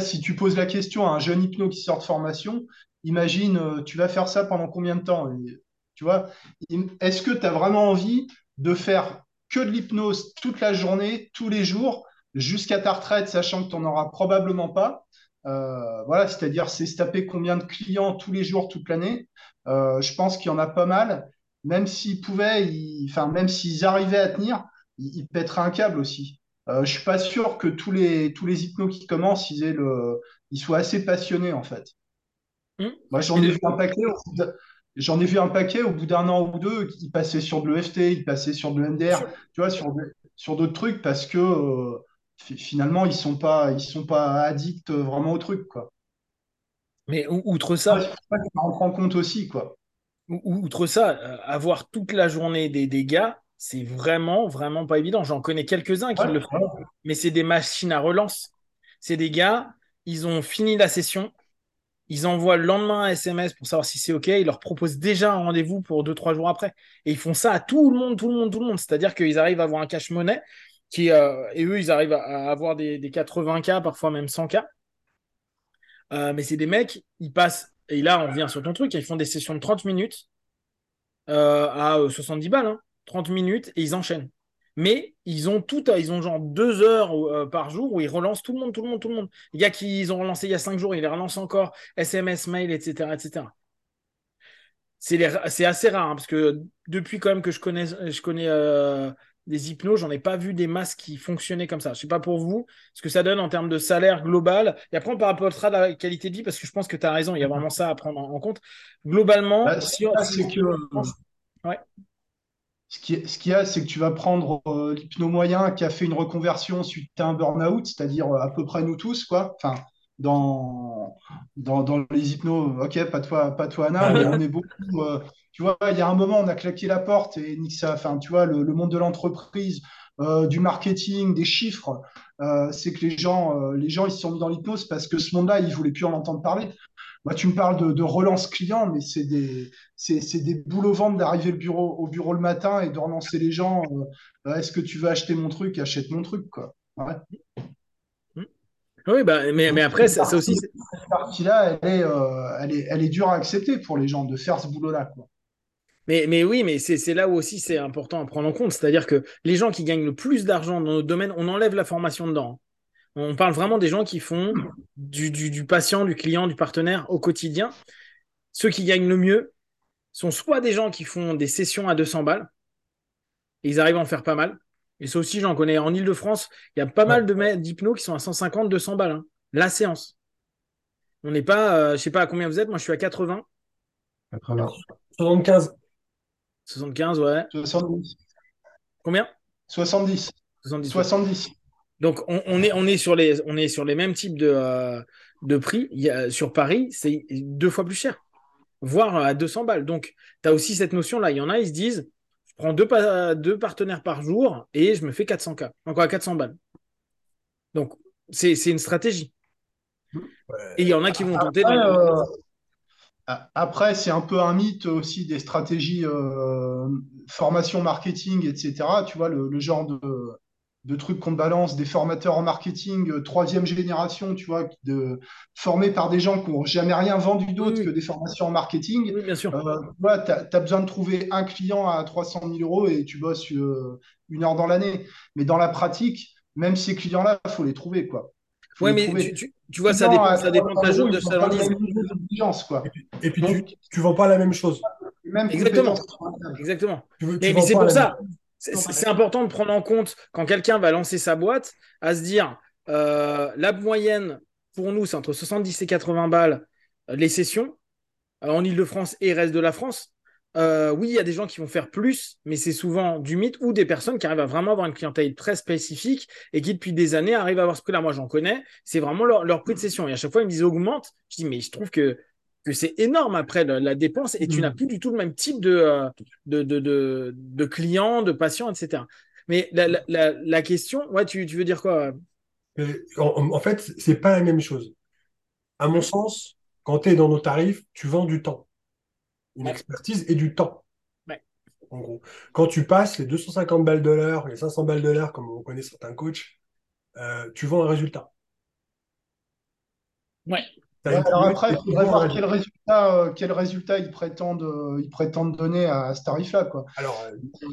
si tu poses la question à un jeune hypno qui sort de formation, imagine, tu vas faire ça pendant combien de temps? Tu vois, est-ce que tu as vraiment envie de faire que de l'hypnose toute la journée, tous les jours, jusqu'à ta retraite, sachant que tu n'en auras probablement pas? Euh, Voilà, c'est-à-dire c'est se taper combien de clients tous les jours, toute l'année? Euh, je pense qu'il y en a pas mal. Même s'ils pouvaient, enfin, même s'ils arrivaient à tenir, ils, pèteraient un câble aussi. Euh, je suis pas sûr que tous les, tous les hypnos qui commencent, ils, aient le, ils soient assez passionnés en fait. Mmh. Moi, j'en ai vu un paquet. J'en ai vu un paquet au bout d'un an ou deux, qui passaient sur de l'EFT, ils passaient sur de l'NDR, tu vois, sur, sur d'autres trucs parce que euh, finalement, ils sont pas, ils sont pas addicts vraiment au truc, quoi. Mais outre ça. ça rentre en compte aussi, quoi. Outre ça, euh, avoir toute la journée des dégâts, c'est vraiment, vraiment pas évident. J'en connais quelques-uns qui le font, mais c'est des machines à relance. C'est des gars, ils ont fini la session, ils envoient le lendemain un SMS pour savoir si c'est OK. Ils leur proposent déjà un rendez-vous pour deux, trois jours après. Et ils font ça à tout le monde, tout le monde, tout le monde. C'est-à-dire qu'ils arrivent à avoir un cash-money qui, euh, et eux, ils arrivent à avoir des, 80K, parfois même 100K. Euh, mais c'est des mecs, ils passent, et là, on revient sur ton truc, ils font des sessions de 30 minutes euh, à 70 balles, 30 hein. minutes, et ils enchaînent. Mais ils ont tout, ils ont genre deux heures euh, par jour où ils relancent tout le monde, tout le monde, tout le monde. Les gars qui ont relancé il y a cinq jours, ils les relancent encore, SMS, mail, etc., etc. C'est assez rare hein, parce que depuis quand même que je connais, je connais euh, des hypnos, j'en ai pas vu des masses qui fonctionnaient comme ça. Je sais pas pour vous ce que ça donne en termes de salaire global. Et après, on par rapport à la qualité de vie, parce que je pense que tu as raison, il y a vraiment ça à prendre en, compte. Globalement, bah, si que... ouais. Ce qu'il y a, c'est que tu vas prendre euh, l'hypno moyen qui a fait une reconversion suite à un burn-out, c'est-à-dire euh, à peu près nous tous, quoi. Enfin, dans, dans, les hypnos, ok, pas toi, pas toi Anna, mais on est beaucoup. Euh, Tu vois, il y a un moment, on a claqué la porte et ça. Enfin, tu vois, le, le monde de l'entreprise, euh, du marketing, des chiffres, euh, c'est que les gens, euh, les gens, ils se sont mis dans l'hypnose parce que ce monde-là, ils voulaient plus en entendre parler. Moi, tu me parles de, de relance client, mais c'est des, c'est, c'est des boules au ventre d'arriver au bureau, au bureau le matin et de relancer les gens. Est-ce que tu veux acheter mon truc? Achète mon truc, quoi. Ouais. Oui, bah, mais, mais après, ça, ça aussi, Cette partie-là, elle est, euh, elle est, elle est dure à accepter pour les gens de faire ce boulot-là, quoi. Mais, mais oui, mais c'est c'est là où aussi c'est important à prendre en compte. C'est-à-dire que les gens qui gagnent le plus d'argent dans notre domaine, on enlève la formation dedans. On parle vraiment des gens qui font du, du, du patient, du client, du partenaire au quotidien. Ceux qui gagnent le mieux sont soit des gens qui font des sessions à 200 balles, et ils arrivent à en faire pas mal. Et ça aussi, j'en connais. En Ile-de-France, il y a pas Ouais. mal d'hypnos qui sont à 150, 200 balles. hein. La séance. On n'est pas, euh, je sais pas à combien vous êtes, moi je suis à 80, 80. 75. 75, ouais. 70. Combien? 70. 70. 70. Donc on, on est, on, est sur les, on est sur les mêmes types de, euh, de prix. Il y a, sur Paris, c'est deux fois plus cher, voire à 200 balles. Donc tu as aussi cette notion-là. Il y en a, ils se disent, je prends deux, pa- deux partenaires par jour et je me fais 400K, encore à 400 balles. Donc c'est c'est une stratégie. Et il y en a qui vont tenter. Après, dans- euh, a- après, c'est un peu un mythe aussi des stratégies euh, formation marketing, etc. Tu vois, le, le genre de, de trucs qu'on te balance, des formateurs en marketing, euh, troisième génération, tu vois, de, formés par des gens qui n'ont jamais rien vendu d'autre Oui, que des formations en marketing. Oui, bien sûr. Euh, voilà, tu as, besoin de trouver un client à 300 000 euros et tu bosses une heure dans l'année. Mais dans la pratique, même ces clients-là, il faut les trouver, quoi. Les mais tu, tu, tu vois, ça dépend, à ça dépend de ta 300 zone euros, de. Et puis Donc- tu, tu vends pas la même chose. Même Exactement. Exactement. Tu veux- tu Mais, mais vends c'est pour la ça, c'est important de prendre en compte quand quelqu'un va lancer sa boîte, à se dire, euh, la moyenne pour nous, c'est entre 70 et 80 balles euh, les sessions euh, en Ile-de-France et reste de la France. Euh, oui, il y a des gens qui vont faire plus, mais c'est souvent du mythe ou des personnes qui arrivent à vraiment avoir une clientèle très spécifique et qui, depuis des années, arrivent à avoir ce prix-là. Moi, j'en connais, c'est vraiment leur, leur prix de session. Et à chaque fois, ils me disent augmente. Je dis, mais je trouve que, que c'est énorme après la, la dépense et tu Mhm. n'as plus du tout le même type de, euh, de, de, de, de clients, de patients, etc. Mais la, la, la, la question, ouais, tu, tu veux dire quoi Mais En, en fait, c'est pas la même chose. À mon sens, quand tu es dans nos tarifs, tu vends du temps. Une Ouais. expertise et du temps. Ouais. En gros. Quand tu passes les 250 balles de l'heure, les 500 balles de l'heure, comme on connaît certains coachs, euh, tu vends un résultat. Ouais. Alors après, il faudrait un voir quel résultat, euh, quel résultat ils prétendent, euh, ils prétendent donner à, ce tarif-là, quoi. Alors,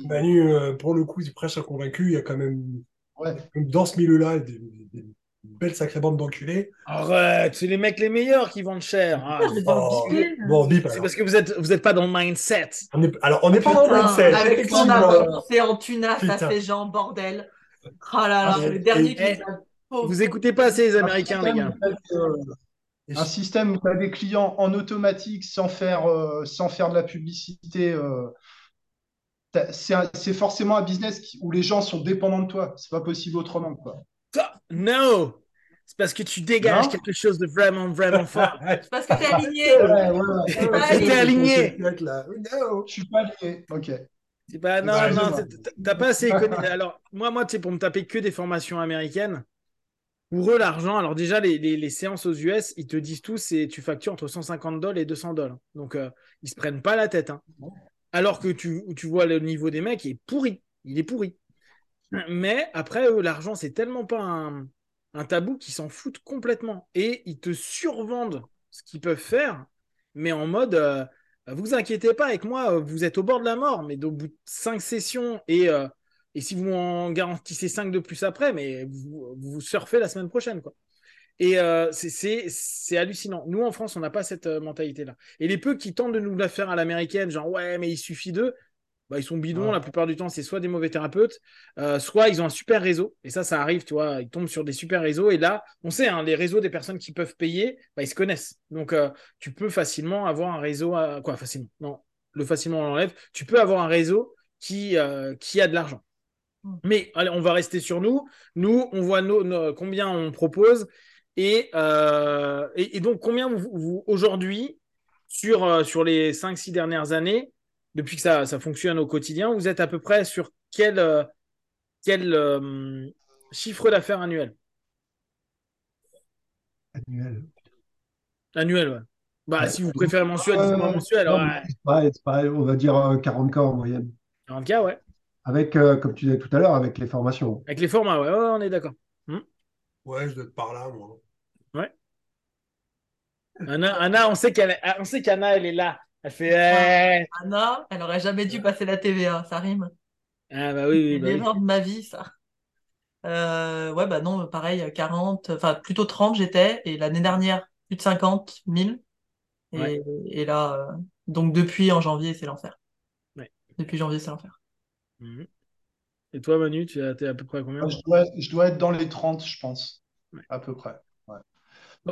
Manu, euh, pour le coup, il prêche à convaincu. Il y a quand même, Ouais. dans ce milieu-là, des, des belles sacrées bandes d'enculés. Arrête, c'est les mecs les meilleurs qui vendent cher. Ah, les ai Oh, oubliés. bon, bip, c'est alors. parce que vous êtes, vous êtes pas dans le mindset. On est- alors, on n'est pas dans le mindset. avec dépensé en tuna, ça fait genre bordel. Oh là là, Ah, le et- dernier qui et- nous a pauvre. Vous écoutez pas assez les Américains, Un les système gars. euh, Et un je- système où tu as des clients en automatique sans faire, euh, sans faire de la publicité. euh, c'est forcément un business qui- où les gens sont dépendants de toi. C'est pas possible autrement, quoi. Ça, No! C'est parce que tu dégages Non? quelque chose de vraiment, vraiment fort. C'est parce que t'es aligné. Ouais, ouais, ouais. T'es aligné. aligné. No. Je suis pas lié. Ok. Pas, non, Ouais, non, t'as pas assez économie. Alors, moi, moi, tu sais, pour me taper que des formations américaines, pour eux, l'argent, alors déjà, les, les- les séances aux US, ils te disent tous, c'est tu factures entre 150 dollars et 200 dollars. Donc, euh, ils se prennent pas la tête. hein. Alors que tu, tu vois le niveau des mecs, il est pourri. Il est pourri. Mais après, eux, l'argent, c'est tellement pas un, tabou qu'ils s'en foutent complètement. Et ils te survendent ce qu'ils peuvent faire, mais en mode euh, vous inquiétez pas, avec moi, euh, vous êtes au bord de la mort, mais au bout de cinq sessions, et, euh, et si vous en garantissez cinq de plus après, mais vous, vous surfez la semaine prochaine. quoi. Et c'est- hallucinant. Nous, en France, on n'a pas cette mentalité-là. Et les peu qui tentent de nous la faire à l'américaine, genre ouais, mais il suffit d'eux, bah, ils sont bidons. Ouais. La plupart du temps, c'est soit des mauvais thérapeutes, euh, soit ils ont un super réseau. Et ça, ça arrive, tu vois, ils tombent sur des super réseaux. Et là, on sait, hein, les réseaux des personnes qui peuvent payer, bah, ils se connaissent. Donc, euh, tu peux facilement avoir un réseau. à- Quoi, facilement? Non, le facilement, on l'enlève. Tu peux avoir un réseau qui, euh, qui a de l'argent. Mm. Mais allez, on va rester sur nous. Nous, on voit nos, nos- combien on propose. Et, et, et donc, combien vous, vous- aujourd'hui, sur, sur les 5-6 dernières années, depuis que ça, ça fonctionne au quotidien, vous êtes à peu près sur quel, euh, quel euh, chiffre d'affaires annuel? Annuel. Annuel, ouais. Bah, Ouais. si vous préférez mensuel, Euh, dites-moi mensuel. non, ouais. mais c'est pareil, c'est pareil, on va dire euh, 40K en moyenne. 40K, ouais. Avec, euh, comme tu disais tout à l'heure, avec les formations. Avec les formats, ouais, ouais, on est d'accord. Ouais, je dois être par là, moi. Anna, Anna, on sait qu'elle, on sait qu'Anna, elle est là. Elle fait. eh. Anna, elle aurait jamais dû passer la TVA, ça rime. Ah bah oui, oui, C'est bah oui. de ma vie, ça. Euh, ouais, bah non, pareil, 40, enfin plutôt 30 j'étais, et l'année dernière, plus de 50 000. Et, Ouais. et là, euh, donc depuis en janvier, c'est l'enfer. Ouais. Depuis janvier, c'est l'enfer. Mhm. Et toi, Manu, tu es à peu près à combien? Je dois, je dois être dans les 30, je pense, Ouais. à peu près.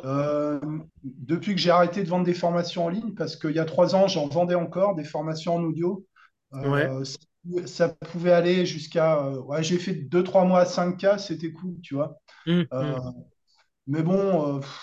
Euh, depuis que j'ai arrêté de vendre des formations en ligne, parce qu'il y a trois ans, j'en vendais encore des formations en audio, euh, ça, ça pouvait aller jusqu'à. euh, ouais, j'ai fait 2-3 mois à 5K, c'était cool, tu vois. Euh, mhm. mais bon, euh, pff,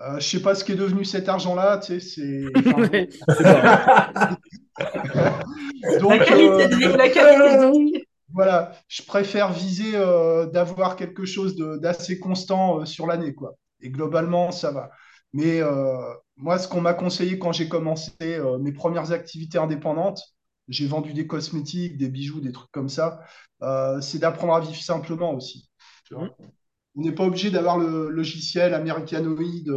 euh, je sais pas ce qui est devenu cet argent-là, tu sais, c'est. enfin, Ouais, c'est pas- donc, La qualité de vie, la qualité de vie. Voilà, je préfère viser euh, d'avoir quelque chose d'assez constant euh, sur l'année, quoi. Et globalement, ça va. Mais euh, moi, ce qu'on m'a conseillé quand j'ai commencé euh, mes premières activités indépendantes, j'ai vendu des cosmétiques, des bijoux, des trucs comme ça, euh, c'est d'apprendre à vivre simplement aussi. tu vois. On n'est pas obligé d'avoir le logiciel américanoïde,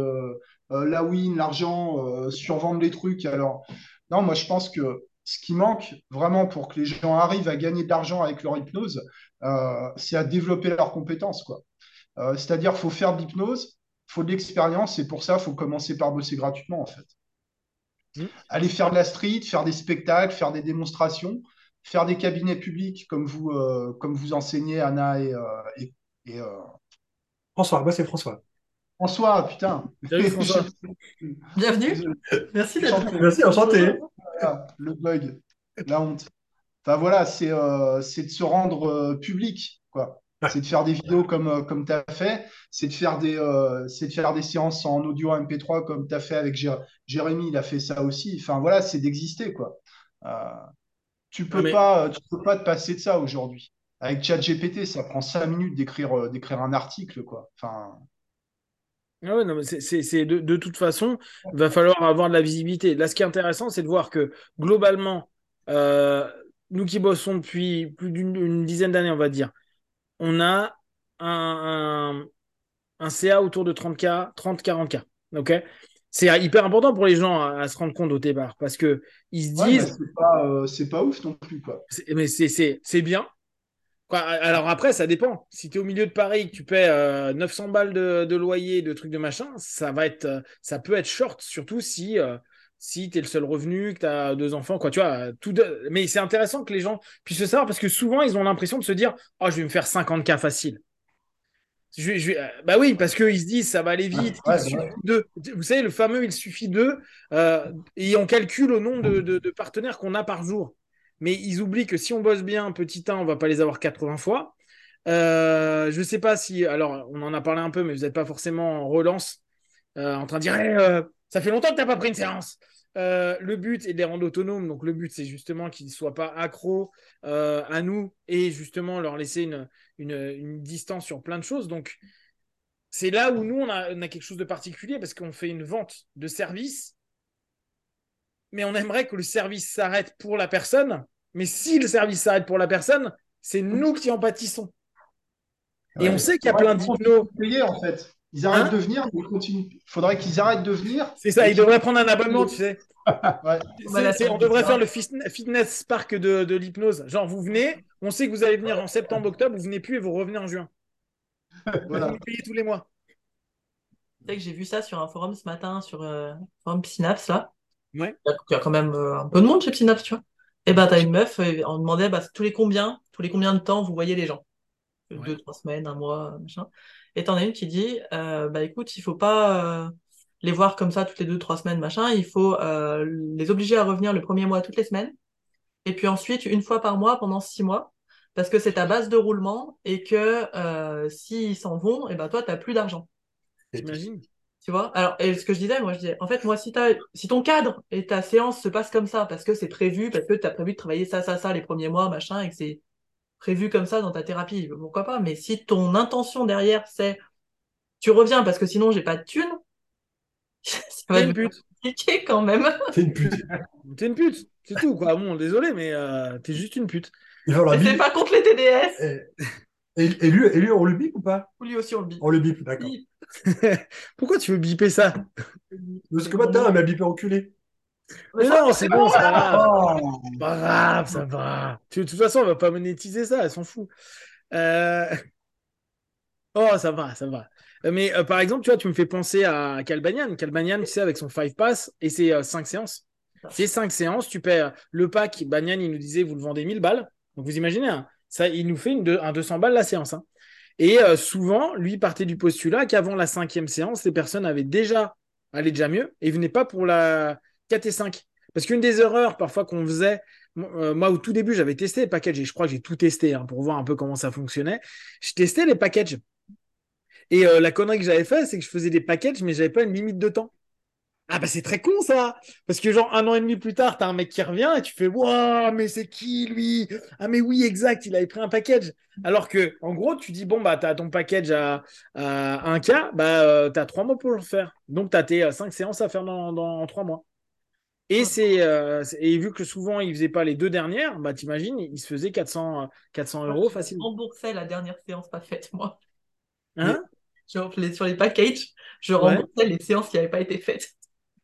la win, l'argent, survendre les trucs. Alors, non, moi, je pense que ce qui manque vraiment pour que les gens arrivent à gagner de l'argent avec leur hypnose, c'est à développer leurs compétences, quoi. Euh, c'est-à-dire, faut faire de l'hypnose, faut de l'expérience, et pour ça, il faut commencer par bosser gratuitement, en fait. Mm. Aller faire de la street, faire des spectacles, faire des démonstrations, faire des cabinets publics comme vous, euh, comme vous enseignez, Anna et, euh, et, et, euh, François, moi c'est François. François, putain. Salut, François. Bienvenue. Merci d'être là. Merci, enchanté. Voilà, le bug, la honte. Enfin voilà, c'est euh, c'est de se rendre euh, public, quoi. C'est de faire des vidéos comme, euh, comme tu as fait, c'est de faire des euh, c'est de faire des séances en audio MP3 comme tu as fait avec Jé- Jérémy, il a fait ça aussi. Enfin voilà, c'est d'exister, quoi. Euh, tu peux Non, mais- pas tu peux pas te passer de ça aujourd'hui. Avec ChatGPT, ça prend cinq minutes d'écrire euh, d'écrire un article, quoi. Enfin, Ah ouais, non, mais c'est, de, de toute façon, il va falloir avoir de la visibilité. Là, ce qui est intéressant, c'est de voir que globalement, euh, nous qui bossons depuis plus d'une une dizaine d'années, on va dire, on a un, un, un CA autour de 30K, 30-40K. ok? C'est hyper important pour les gens à, à se rendre compte au départ parce que ils se disent, c'est pas euh, c'est pas ouf non plus, quoi. mais c'est, c'est, c'est bien. Quoi, alors après, ça dépend. Si tu es au milieu de Paris, que tu paies euh, 900 balles de, de loyer, de trucs de machin, ça va être, euh, ça peut être short, surtout si, euh, si tu es le seul revenu, que tu as deux enfants, quoi, tu vois. Tout de- Mais c'est intéressant que les gens puissent le savoir parce que souvent, ils ont l'impression de se dire, oh, je vais me faire 50K facile. Je euh, Bah oui, parce qu'ils se disent ça va aller vite. Ouais, il suffit de, vous savez, le fameux il suffit de, euh, et on calcule au nombre de, de- de partenaires qu'on a par jour. Mais ils oublient que si on bosse bien, petit 1, on va pas les avoir 80 fois. Euh, je sais pas si, alors on en a parlé un peu, mais vous n'êtes pas forcément en relance, euh, en train de dire Eh, ça fait longtemps que tu n'as pas pris une séance. Euh, le but est de les rendre autonomes. Donc, le but, c'est justement qu'ils ne soient pas accros euh, à nous et justement leur laisser une, une, une distance sur plein de choses. Donc, c'est là où nous, on a, on a quelque chose de particulier parce qu'on fait une vente de service, mais on aimerait que le service s'arrête pour la personne. Mais si le service s'arrête pour la personne, c'est nous qui en pâtissons. Et on sait qu'il y a plein d'hypnos. en fait. Ils arrêtent Hein de venir, mais ils continuent. Il faudrait qu'ils arrêtent de venir. C'est ça, ils devraient prendre un abonnement, tu sais. Ouais. C'est- c'est- on devrait faire le fitne- fitness park de, de l'hypnose. Genre, vous venez, on sait que vous allez venir en septembre, octobre, vous venez plus et vous revenez en juin. Voilà. Vous payez tous les mois. Tu sais que j'ai vu ça sur un forum ce matin, sur euh, le forum Psynaps, là. Ouais. Il y a- quand même euh, un peu de monde chez Psynaps, tu vois. Et ben, t'as une meuf, et on demandait bah, tous les combien, tous les combien de temps vous voyez les gens? Ouais. Deux, trois semaines, un mois, machin. Et t'en as une qui dit, euh, bah écoute, il faut pas euh, les voir comme ça toutes les deux, trois semaines, machin. Il faut euh, les obliger à revenir le premier mois toutes les semaines. Et puis ensuite, une fois par mois pendant six mois. Parce que c'est ta base de roulement et que euh, s'ils s'en vont, et ben toi, t'as plus d'argent. J'imagine. Tu vois? Alors, et ce que je disais, moi, je disais, en fait, moi, si, t'as- si ton cadre et ta séance se passent comme ça, parce que c'est prévu, parce que tu as prévu de travailler ça, ça, ça les premiers mois, machin, et que c'est prévu comme ça dans ta thérapie, pourquoi pas Mais si ton intention derrière, c'est tu reviens parce que sinon j'ai pas de thune, ça va pute. compliqué quand même. T'es une pute. T'es une pute. C'est tout, quoi. Bon, désolé, mais euh, t'es juste une pute. Il va falloir Mais c'est pas contre les TDS. Et, et- et lui, et lui, on le bip ou pas? Ou lui aussi on le bip. On le bip, d'accord. Pourquoi tu veux biper ça? Parce que moi, t'as un m'a bipé enculé. Mais non, c'est bon, Pas grave, ça va. De toute façon, on va pas monétiser ça, elle s'en fout. Euh, Oh, ça va, ça va. Euh, Mais euh, par exemple, tu vois, tu me fais penser à Calbanian. Calbanian, tu sais, avec son 5 pass et ses 5 séances. Ces 5 séances, tu euh, le pack. Banyan, il nous disait, vous le vendez 1000 balles. Donc vous imaginez, hein, ça, il nous fait une un 200 balles la séance. hein. Et euh, souvent, lui partait du postulat qu'avant la cinquième séance, les personnes avaient déjà allé déjà mieux et venaient pas pour la 4 et 5. Parce qu'une des erreurs parfois qu'on faisait, euh, moi au tout début, j'avais testé les packages et je crois que j'ai tout testé hein, pour voir un peu comment ça fonctionnait. Je testais les packages. Et euh, la connerie que j'avais fait, c'est que je faisais des packages, mais j'avais pas une limite de temps. Ah bah c'est très con ça Parce que genre un an et demi plus tard, t'as un mec qui revient et tu fais Waouh, mais c'est qui lui? Ah mais oui, exact, il avait pris un package. Alors que en gros, tu dis bon bah t'as ton package à, à 1K, bah euh, t'as trois mois pour le faire. Donc t'as tes 5 séances à faire dans, dans, en 3 mois. Et, Ouais. c'est, euh, c'est- et vu que souvent il faisait pas les deux dernières, bah t'imagines, il se faisait 400, euh, 400 euros Je facilement. remboursais la dernière séance pas faite, moi. Hein? Genre, les- sur les packages, je Ouais. remboursais les séances qui n'avaient pas été faites.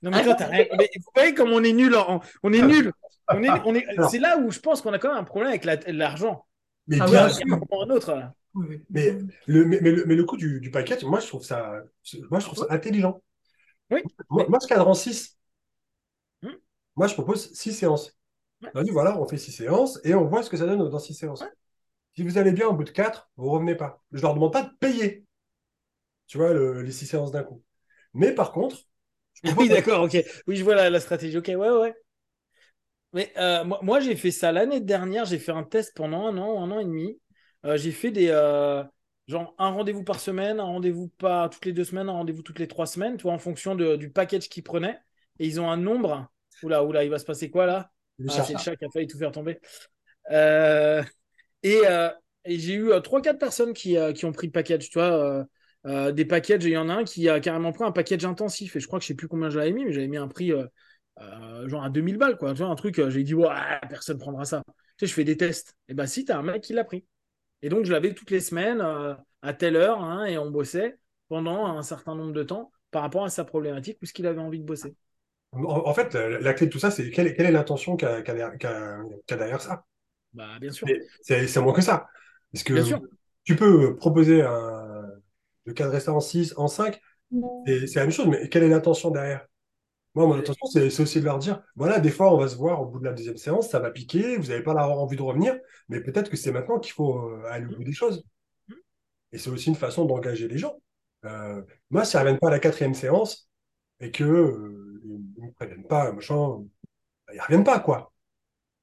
Non, mais Ah, toi, t'as rien. Mais vous voyez comme on est nul. en- On est nul. On est, on est... C'est là où je pense qu'on a quand même un problème avec la- l'argent. Mais Ah bien ouais, sûr. Un autre. là. Oui, oui. Mais le, mais, mais le, mais le coût du, du package, moi, je trouve ça, moi, je trouve ça intelligent. Oui. Moi, moi, je cadre en 6. Moi, je propose 6 séances. Ouais. On a dit, voilà, on fait 6 séances et on voit ce que ça donne dans 6 séances. Ouais. Si vous allez bien au bout de 4, vous revenez pas. Je leur demande pas de payer, tu vois, le- les 6 séances d'un coup. Mais par contre, je propose Oui, d'accord, ok. Oui, je vois la, la stratégie. Ok, ouais, ouais. Mais euh, moi, moi, j'ai fait ça l'année dernière. J'ai fait un test pendant un an, un an et demi. Euh, j'ai fait des. euh, genre un rendez-vous par semaine, un rendez-vous pas toutes les deux semaines, un rendez-vous toutes les trois semaines, tu vois, en fonction de- du package qu'ils prenaient. Et ils ont un nombre. Oula, oula, il va se passer quoi là? Ah, c'est le chat qui a failli tout faire tomber. Euh, et euh, et j'ai eu euh, trois, quatre personnes qui, qui ont pris le package. Tu vois, des packages, il y en a un qui a carrément pris un package intensif. Et je crois que je sais plus combien j'avais mis, mais j'avais mis un prix genre à 2000 balles. Quoi. Tu vois, un truc, j'ai dit, ouais, personne prendra ça. Tu sais, je fais des tests. Et bah, si, t'as un mec qui l'a pris. Et donc, je l'avais toutes les semaines à telle heure hein, et on bossait pendant un certain nombre de temps par rapport à sa problématique ou ce qu'il avait envie de bosser. En, en fait, la, la clé de tout ça, c'est quelle, est- quelle est l'intention qu'a qu'a- qu'a- qu'a derrière ça. Bah, bien sûr. C'est moins que ça. Parce que Bien sûr. tu peux proposer un, de cadrer ça en 6, en 5, et c'est la même chose, mais quelle est l'intention derrière? Moi, mon intention, c'est aussi de leur dire, voilà, des fois, on va se voir au bout de la deuxième séance, ça va piquer, vous n'avez pas la- envie de revenir, mais peut-être que c'est maintenant qu'il faut euh, aller au bout des choses. Et c'est aussi une façon d'engager les gens. Euh, moi, s'ils ne reviennent pas à la quatrième séance et que euh, ils ne me préviennent pas, machin, ils ne reviennent pas, quoi.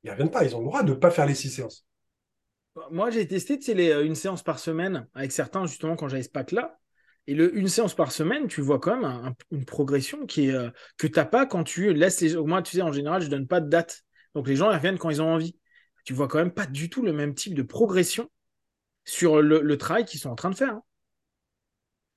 Ils ne reviennent pas, ils ont le droit de ne pas faire les six séances. Moi, j'ai testé les, euh, une séance par semaine avec certains, justement, quand j'avais ce pack-là. Et le, une séance par semaine, tu vois quand même un- un- une progression qui est, euh, que tu n'as pas quand tu laisses les. Moi, tu sais, en général, je donne pas de date. Donc, les gens, ils reviennent quand ils ont envie. Tu vois quand même pas du tout le même type de progression sur le, le travail qu'ils sont en train de faire. hein.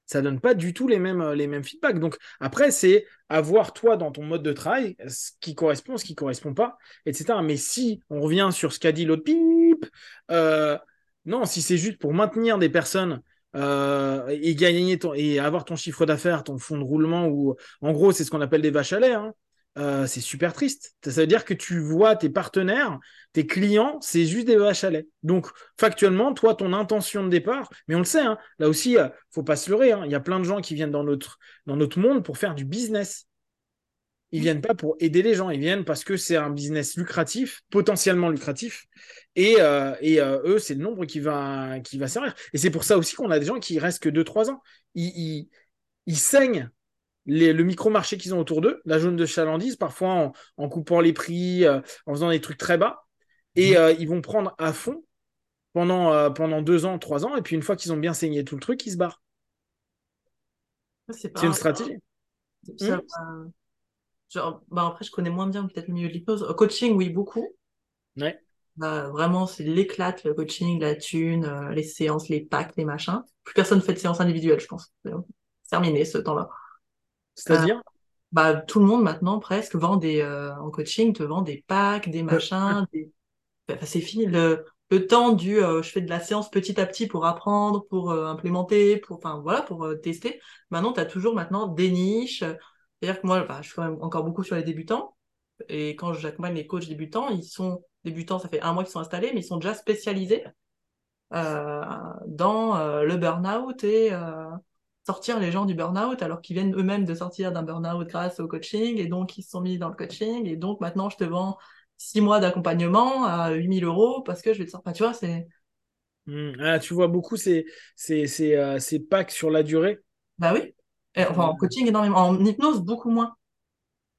Ça donne pas du tout les mêmes, euh, les mêmes feedbacks. Donc, après, c'est avoir toi dans ton mode de travail ce qui correspond, ce qui correspond pas, etc. Mais si on revient sur ce qu'a dit l'autre pipe, euh, non, si c'est juste pour maintenir des personnes euh, et gagner ton, et avoir ton chiffre d'affaires, ton fonds de roulement, ou en gros, c'est ce qu'on appelle des vaches à lait, hein, euh, c'est super triste. Ça veut dire que tu vois tes partenaires, tes clients, c'est juste des vaches à lait. Donc, factuellement, toi, ton intention de départ, mais on le sait, hein, là aussi, euh, faut pas se leurrer, hein, il y a plein de gens qui viennent dans notre, dans notre monde pour faire du business. Ils viennent pas pour aider les gens, ils viennent parce que c'est un business lucratif, potentiellement lucratif, et, euh, et euh, eux, c'est le nombre qui va, qui va servir. Et c'est pour ça aussi qu'on a des gens qui restent que 2-3 ans. Ils, ils saignent les- le micro-marché qu'ils ont autour d'eux, la zone de chalandise, parfois en, en coupant les prix, euh, en faisant des trucs très bas, et euh, ils vont prendre à fond pendant, euh, pendant deux ans, trois ans, et puis une fois qu'ils ont bien saigné tout le truc, ils se barrent. C'est une un- stratégie. ça, euh, genre, bah après, je connais moins bien peut-être le milieu de l'hypnose. Coaching, oui, beaucoup. Ouais. Bah, vraiment, c'est l'éclate, le coaching, la thune, les séances, les packs, les machins. Plus personne fait de séances individuelles, je pense. C'est terminé ce temps-là. C'est-à-dire Bah, tout le monde maintenant presque vend des euh, en coaching te vend des packs, des machins, des... Enfin, c'est fini le, le temps du euh, je fais de la séance petit à petit pour apprendre, pour euh, implémenter, pour enfin voilà pour euh, tester. Maintenant, tu as toujours maintenant des niches. C'est-à-dire que moi, bah, je suis quand même encore beaucoup sur les débutants et quand j'accompagne les coachs débutants, ils sont débutants, ça fait un mois qu'ils sont installés, mais ils sont déjà spécialisés euh, dans euh, le burn-out et euh, sortir les gens du burn-out alors qu'ils viennent eux-mêmes de sortir d'un burn-out grâce au coaching et donc ils se sont mis dans le coaching et donc maintenant je te vends six mois d'accompagnement à 8000 euros parce que je vais te sortir. Enfin, tu vois, c'est. Hmm. Ah, tu vois beaucoup ces, ces, ces, euh, ces packs sur la durée. Bah oui. Et, enfin, en coaching énormément. En hypnose, beaucoup moins.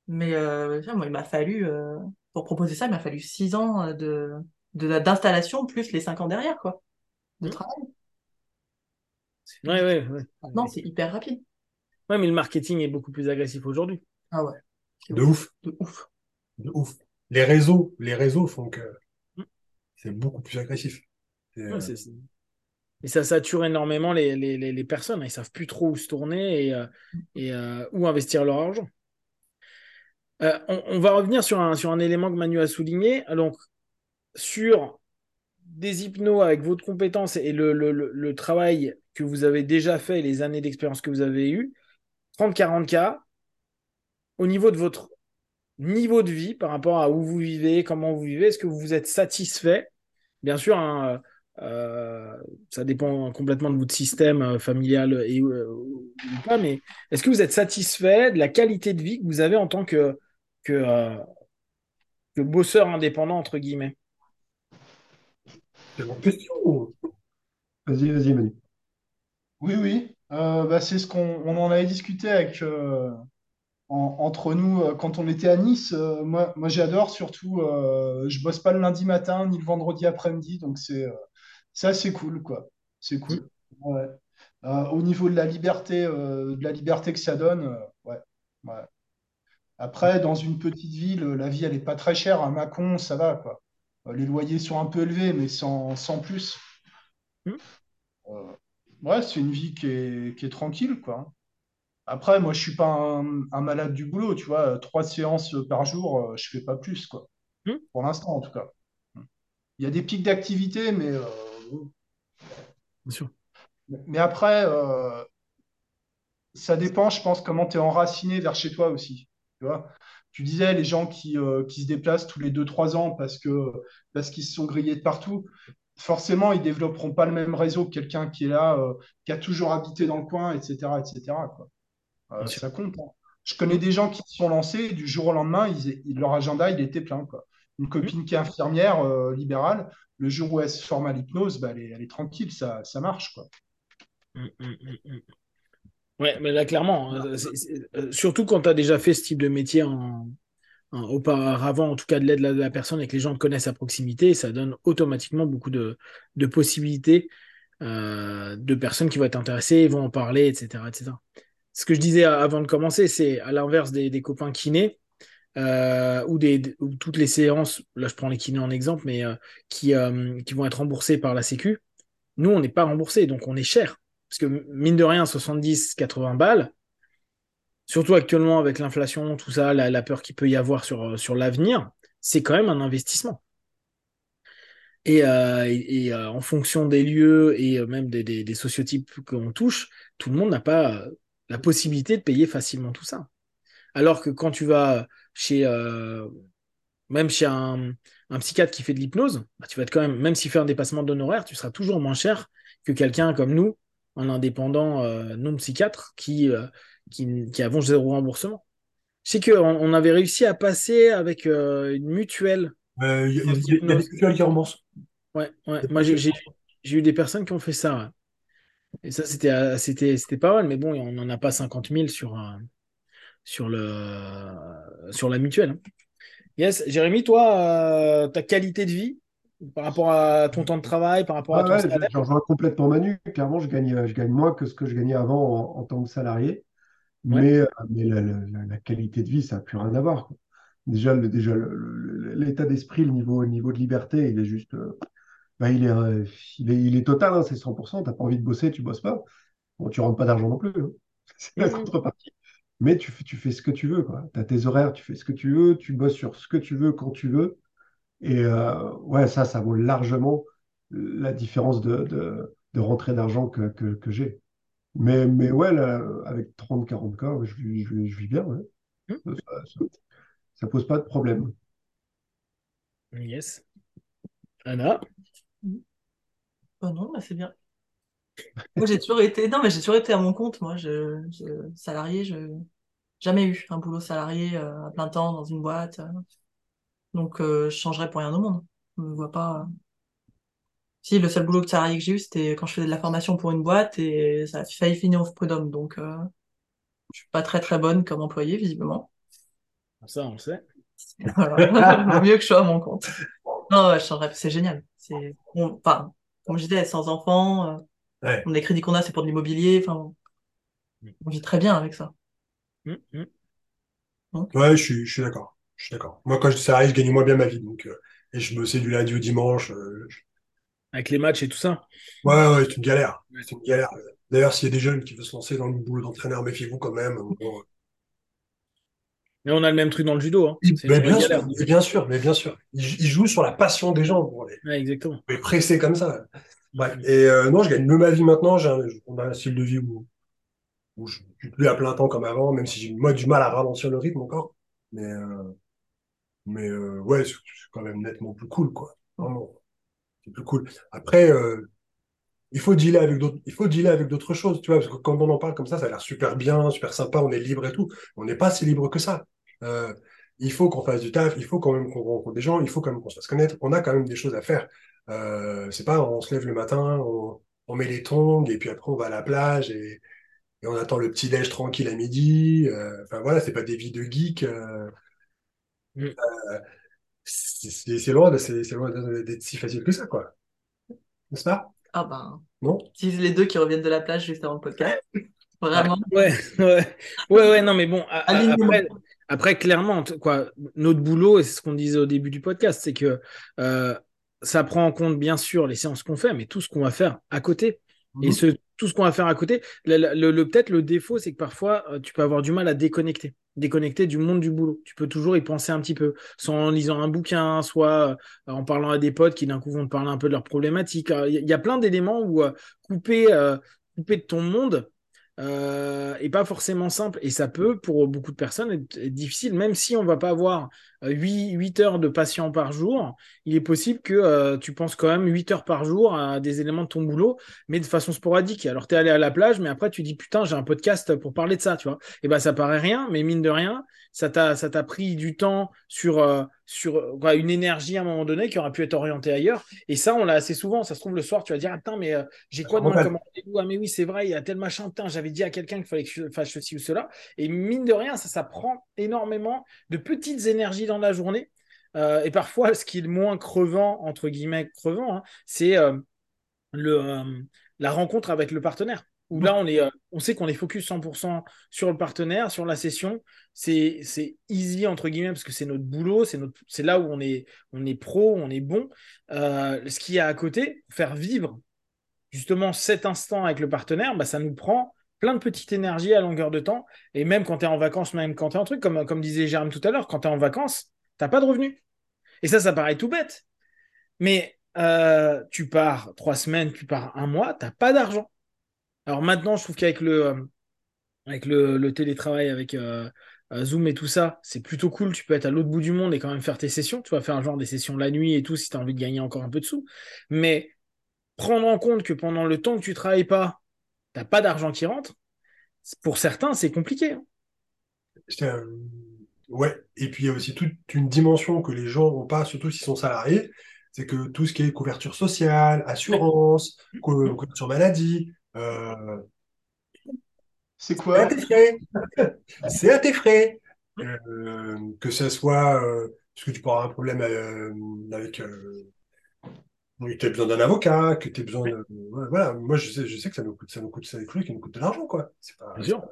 Mais euh, moi, il m'a fallu, euh, pour proposer ça, il m'a fallu six ans de, de, d'installation plus les cinq ans derrière, quoi. De Hmm. travail. Ouais, ouais, ouais. Maintenant, c'est hyper rapide. Ouais, mais le marketing est beaucoup plus agressif aujourd'hui. Ah ouais. De ouf, De ouf. de ouf. Les réseaux, les réseaux font que Mm. c'est beaucoup plus agressif. Ouais, euh, Et ça sature énormément les, les, les, les personnes. Ils savent plus trop où se tourner et, euh, et euh, où investir leur argent. Euh, on, on va revenir sur un, sur un élément que Manu a souligné. Donc, sur des hypnos avec votre compétence et le, travail que vous avez déjà fait, les années d'expérience que vous avez eues, 30-40 cas, au niveau de votre niveau de vie par rapport à où vous vivez, comment vous vivez, est-ce que vous êtes satisfait? Bien sûr, hein, euh, ça dépend complètement de votre système euh, familial et, euh, ou pas, mais est-ce que vous êtes satisfait de la qualité de vie que vous avez en tant que, que bosseur indépendant, entre guillemets? C'est bonne question. Vas-y, vas-y, Manu. Oui, oui. Euh, bah, c'est ce qu'on on en avait discuté avec, euh, en- entre nous euh, quand on était à Nice. Moi, moi j'adore surtout, euh, je bosse pas le lundi matin ni le vendredi après-midi, donc c'est ça, c'est cool, quoi. C'est cool. Ouais. Au niveau de la liberté, de la liberté que ça donne, ouais, ouais. Après, dans une petite ville, la vie, elle est pas très chère. À Mâcon, ça va, quoi. Euh, Les loyers sont un peu élevés, mais sans, sans plus. Hmm. Euh, ouais, c'est une vie qui est, qui est tranquille, quoi. Après, moi, je suis pas un, un malade du boulot, tu vois. Trois séances par jour, euh, je fais pas plus, quoi. Hmm. Pour l'instant, en tout cas. Il y a des pics d'activité, mais, euh, bon. Bien sûr. mais après, euh, ça dépend, je pense, comment tu es enraciné vers chez toi aussi. Tu vois? Tu disais les gens qui, euh, qui se déplacent tous les 2-3 ans parce que, parce qu'ils se sont grillés de partout, forcément, ils développeront pas le même réseau que quelqu'un qui est là, euh, qui a toujours habité dans le coin, etc., etc., quoi. Euh, ça compte. hein. Je connais des gens qui se sont lancés, du jour au lendemain, ils, ils- leur agenda, il était plein, quoi. Une copine qui est infirmière libérale, le jour où elle se forme à l'hypnose, bah, elle est, elle est tranquille, ça, ça marche, quoi. Mm, mm, mm, mm. Ouais, mais là, clairement, euh, c'est- euh, surtout quand tu as déjà fait ce type de métier en, en- auparavant, en tout cas de l'aide de la, de la personne et que les gens te connaissent à proximité, ça donne automatiquement beaucoup de, de possibilités euh, de personnes qui vont être intéressées, vont en parler, etc., etc. Ce que je disais avant de commencer, c'est à l'inverse des, des copains kinés, euh, ou, des, ou toutes les séances, là je prends les kinés en exemple, mais qui, qui vont être remboursées par la Sécu. Nous, on n'est pas remboursé, donc on est cher. Parce que mine de rien, 70-80 balles, surtout actuellement avec l'inflation, tout ça, la, peur qu'il peut y avoir sur, sur l'avenir, c'est quand même un investissement. Et, euh, et, euh, en fonction des lieux et euh, même des, sociotypes qu'on touche, tout le monde n'a pas euh, la possibilité de payer facilement tout ça. Alors que quand tu vas chez, euh, même chez un, un psychiatre qui fait de l'hypnose, bah, tu vas être quand même, même s'il fait un dépassement d'honoraires, tu seras toujours moins cher que quelqu'un comme nous, un indépendant euh, non psychiatre qui, euh, qui, qui avons zéro remboursement. Je sais qu'on on avait réussi à passer avec euh, une mutuelle. Euh, Il y, il y a- il y a des mutuelles qui remboursent. Ouais, ouais. Moi, j'ai eu des personnes qui ont fait ça. ouais. Et ça, c'était euh, c'était c'était pas mal, mais bon, on n'en a pas 50 000 sur, euh, sur, le, sur la mutuelle. hein. Yes, Jérémy, toi, euh, ta qualité de vie? Par rapport à ton temps de travail, par rapport à ton ouais, salaire je, rejoins complètement Manu. Clairement, je gagne, je gagne moins que ce que je gagnais avant en, en tant que salarié. Ouais. Mais, euh, mais la, la- la qualité de vie, ça n'a plus rien à voir. quoi. Déjà, le- déjà l'état d'esprit, le niveau, le niveau de liberté, il est juste. euh, bah, il est, euh, il est, il est total, hein, c'est 100%. Tu n'as pas envie de bosser, tu bosses pas. Bon, tu rentres pas d'argent non plus. hein. C'est la Mhm. contrepartie. Mais tu, tu fais ce que tu veux. Tu as tes horaires, tu fais ce que tu veux, tu bosses sur ce que tu veux quand tu veux. Et euh, ouais, ça, ça vaut largement la différence de, de, de rentrée d'argent que, que, que j'ai. Mais, mais ouais, là, avec 30-40 cas, je, vis- je, vis- je vis bien. ouais. Hmm. Ça, ça, ça pose pas de problème. Yes. Anna? Oh non, bah, c'est bien. Moi, j'ai toujours été, non, mais j'ai toujours été à mon compte, moi, je, je... salarié, je, jamais eu un boulot salarié euh, à plein temps dans une boîte. euh. Donc, euh, je changerais pour rien au monde. Je me vois pas. Si, le seul boulot de salarié que j'ai eu, c'était quand je faisais de la formation pour une boîte et ça a failli finir au prud'homme. Donc, euh, je suis pas très très bonne comme employée, visiblement. Ça, on le sait. Voilà. Mieux que je sois à mon compte. Non, je changerais, c'est génial. C'est, on- enfin, comme je disais, sans enfants, euh, Ouais. les crédits qu'on a, c'est pour de l'immobilier. Enfin, on vit très bien avec ça. Hum, hum. Ouais, je suis, je suis d'accord. Je suis d'accord. Moi, quand je salarié, je gagne moins bien ma vie. Donc, euh, et je bossais du lundi au dimanche. euh, je- Avec les matchs et tout ça. Ouais, ouais, c'est une galère. C'est une galère. D'ailleurs, s'il y a des jeunes qui veulent se lancer dans le boulot d'entraîneur, méfiez-vous quand même. Bon, Mais on a le même truc dans le judo. Hein. Mais bien sûr, mais bien sûr, mais bien sûr. Ils, ils jouent sur la passion des gens pour les, Ouais, exactement. pour les presser comme ça. Et euh, non, je gagne mieux ma vie maintenant. J'ai un, on a un style de vie où, où je suis plus à plein temps comme avant, même si j'ai moi du mal à ralentir le rythme encore. Mais, euh, mais euh, ouais, c'est quand même nettement plus cool, quoi. C'est plus cool. Après, euh, il faut dealer avec d'autres, choses, tu vois, parce que quand on en parle comme ça, ça a l'air super bien, super sympa, on est libre et tout. On n'est pas si libre que ça. Euh, il faut qu'on fasse du taf, il faut quand même qu'on rencontre des gens, il faut quand même qu'on se fasse connaître. On a quand même des choses à faire. C'est pas, on se lève le matin, on, on met les tongs et puis après on va à la plage et, on attend le petit déj tranquille à midi. Enfin voilà, c'est pas des vies de geek. Mm. euh, c'est loin, de- c'est c'est loin d'être si facile que ça, quoi. N'est-ce pas? Ah ben, Non? si les deux qui reviennent de la plage juste avant le podcast. Vraiment. Ouais, ouais, ouais, ouais, non, mais bon, Alignement. après, après, clairement, quoi, notre boulot, et c'est ce qu'on disait au début du podcast, c'est que euh, ça prend en compte, bien sûr, les séances qu'on fait, mais tout ce qu'on va faire à côté. Et Mhm. ce, tout ce qu'on va faire à côté, le, peut-être le défaut, c'est que parfois, euh, tu peux avoir du mal à déconnecter, déconnecter du monde du boulot. Tu peux toujours y penser un petit peu, soit en lisant un bouquin, soit euh, en parlant à des potes qui d'un coup vont te parler un peu de leurs problématiques. Il y, a- plein d'éléments où euh, couper, couper de ton monde euh, est pas forcément simple. Et ça peut, pour beaucoup de personnes, être, difficile, même si on va pas avoir 8, 8 heures de patients par jour, il est possible que euh, tu penses quand même 8 heures par jour à des éléments de ton boulot mais de façon sporadique. Alors, tu es allé à la plage, mais après, tu dis, putain, j'ai un podcast pour parler de ça, tu vois. Et ben, ça paraît rien, mais mine de rien, ça t'a, pris du temps sur, euh, sur euh, quoi, une énergie à un moment donné qui aurait pu être orientée ailleurs. Et ça, on l'a assez souvent. Ça se trouve, le soir, tu vas dire, attends, mais euh, j'ai quoi demain comme rendez-vous? Ah, mais oui, c'est vrai, il y a tel machin, putain, j'avais dit à quelqu'un qu'il fallait que je fasse ceci ou cela. Et mine de rien, ça, ça prend énormément de petites énergies dans la journée. Euh, et parfois, ce qui est le moins crevant, entre guillemets, crevant, hein, c'est euh, le, euh, la rencontre avec le partenaire. Où là, on, est, on sait qu'on est focus 100% sur le partenaire, sur la session. C'est c'est easy, entre guillemets, parce que c'est notre boulot, c'est notre- c'est là où on est, on est pro, on est bon. Ce qu'il y a à côté, faire vivre justement cet instant avec le partenaire, bah, ça nous prend plein de petites énergies à longueur de temps. Et même quand tu es en vacances, même quand tu es en truc, comme, disait Jérôme tout à l'heure, quand tu es en vacances, tu pas de revenus. Et ça, ça paraît tout bête. Mais euh, tu pars trois semaines, tu pars un mois, tu pas d'argent. Alors maintenant, je trouve qu'avec le, euh, avec le, télétravail, avec euh, Zoom et tout ça, c'est plutôt cool. Tu peux être à l'autre bout du monde et quand même faire tes sessions. Tu vas faire genre des sessions la nuit et tout si tu as envie de gagner encore un peu de sous. Mais prendre en compte que pendant le temps que tu travailles pas, tu n'as pas d'argent qui rentre, pour certains, c'est compliqué. hein. Ouais, et puis il y a aussi toute une dimension que les gens n'ont pas, surtout s'ils sont salariés, c'est que tout ce qui est couverture sociale, assurance, cou- couverture maladie, euh, C'est c'est à quoi? tes frais. C'est à tes frais. Euh, que ce soit euh, parce que tu peux avoir un problème euh, avec euh, oui, tu as besoin d'un avocat, que tu as besoin de. voilà, moi je sais, je sais que ça nous coûte, ça nous coûte, ça nous coûtent de l'argent, quoi. C'est pas, Bien sûr. pas-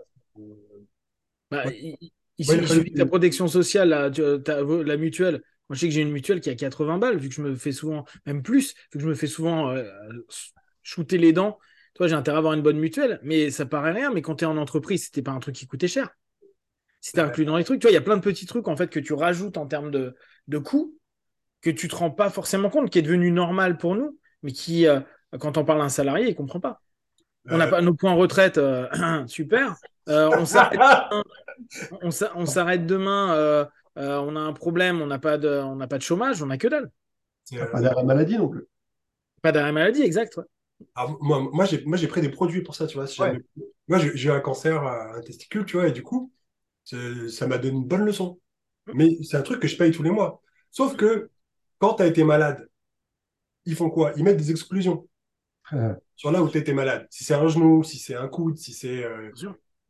Bah, Ouais. il, il Ouais, suffit- il a il fallu suffit que ta protection sociale, ta- la mutuelle. Moi, je sais que j'ai une mutuelle qui a 80 balles, vu que je me fais souvent, même plus, vu que je me fais souvent euh, shooter les dents. Toi, j'ai intérêt à avoir une bonne mutuelle, mais ça paraît rien. Mais quand tu es en entreprise, c'était pas un truc qui coûtait cher. C'était inclus dans les trucs. Tu vois, il y a plein de petits trucs en fait que tu rajoutes en termes de, de coûts que tu te rends pas forcément compte, qui est devenu normal pour nous, mais qui, euh, quand on parle à un salarié, il comprend pas. On n'a Euh, pas nos points retraite, euh, super. Euh, on s'arrête demain, euh, euh, on a un problème, on n'a pas de, on n'a pas de chômage, on n'a que dalle. euh, Pas d'arrêt maladie non plus. Pas d'arrêt maladie, exact. ouais. Alors, moi, moi j'ai moi, j'ai pris des produits pour ça, tu vois. si Moi, j'ai eu un cancer à un testicule, tu vois, et du coup, ça m'a donné une bonne leçon. Mais c'est un truc que je paye tous les mois. Sauf que quand tu as été malade, ils font quoi? Ils mettent des exclusions Euh, sur là où tu étais malade. Si c'est un genou, si c'est un coude, si c'est euh,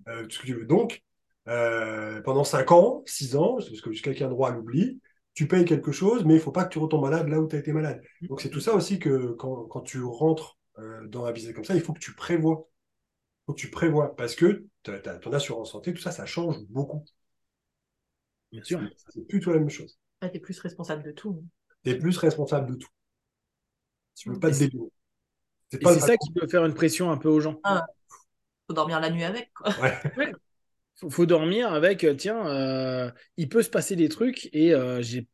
euh, tout ce que tu veux. Donc, euh, pendant 5 ans, 6 ans, parce que quelqu'un a droit à l'oubli, tu payes quelque chose, mais il faut pas que tu retombes malade là où tu as été malade. Donc, c'est tout ça aussi que quand, quand tu rentres euh, dans un business comme ça, il faut que tu prévois. Il faut que tu prévois parce que t'as- ton assurance santé, tout ça, ça change beaucoup. Bien sûr. C'est plus tout la même chose. Là, t'es plus responsable de tout. Tu es plus responsable de tout. Tu peux pas te c'est- dévier. C'est ça qui peut faire une pression un peu aux gens. Faut dormir la nuit avec, quoi. Ouais. Faut, faut dormir avec, euh, tiens, euh, il peut se passer des trucs et euh, j'ai,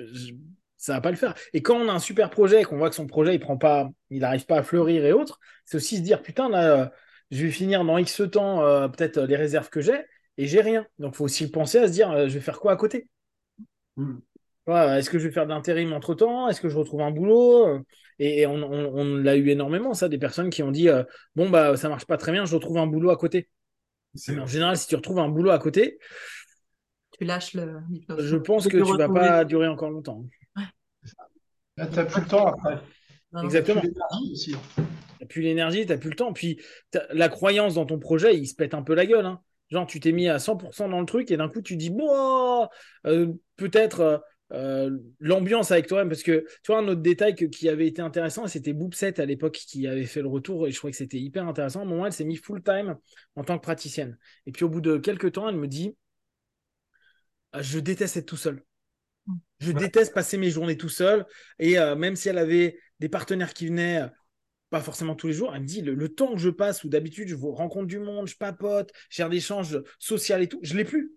j'- ça va pas le faire. Et quand on a un super projet et qu'on voit que son projet il prend pas, il n'arrive pas à fleurir et autres, c'est aussi se dire putain là, euh, je vais finir dans X temps euh, peut-être les réserves que j'ai et j'ai rien. Donc faut aussi penser à se dire euh, je vais faire quoi à côté. Mm. Ouais, Est-ce que je vais faire de l'intérim entre temps Est-ce que je retrouve un boulot? Et, et on, on- on l'a eu énormément, ça, des personnes qui ont dit euh, Bon, bah, ça marche pas très bien, je retrouve un boulot à côté. C'est- Mais en général, si tu retrouves un boulot à côté, Tu lâches le je pense Tu que tu vas retrouver- pas durer encore longtemps. Là, t'as plus le temps après. Non, non, Exactement. Plus l'énergie aussi. T'as plus l'énergie, t'as plus le temps. Puis la croyance dans ton projet, il se pète un peu la gueule. hein. Genre, tu t'es mis à 100% dans le truc et d'un coup, tu dis Bon, euh, peut-être. Euh, l'ambiance avec toi-même parce que tu vois un autre détail que- qui avait été intéressant c'était Boopset à l'époque qui avait fait le retour et je trouvais que c'était hyper intéressant à un moment elle s'est mise full time en tant que praticienne et puis au bout de quelques temps elle me dit Ah, je déteste être tout seul je Ouais. déteste passer mes journées tout seul et euh, même si elle avait des partenaires qui venaient euh, pas forcément tous les jours, elle me dit le, le temps que je passe où d'habitude je vous rencontre du monde, je papote, je gère des échanges sociaux et tout, je l'ai plus.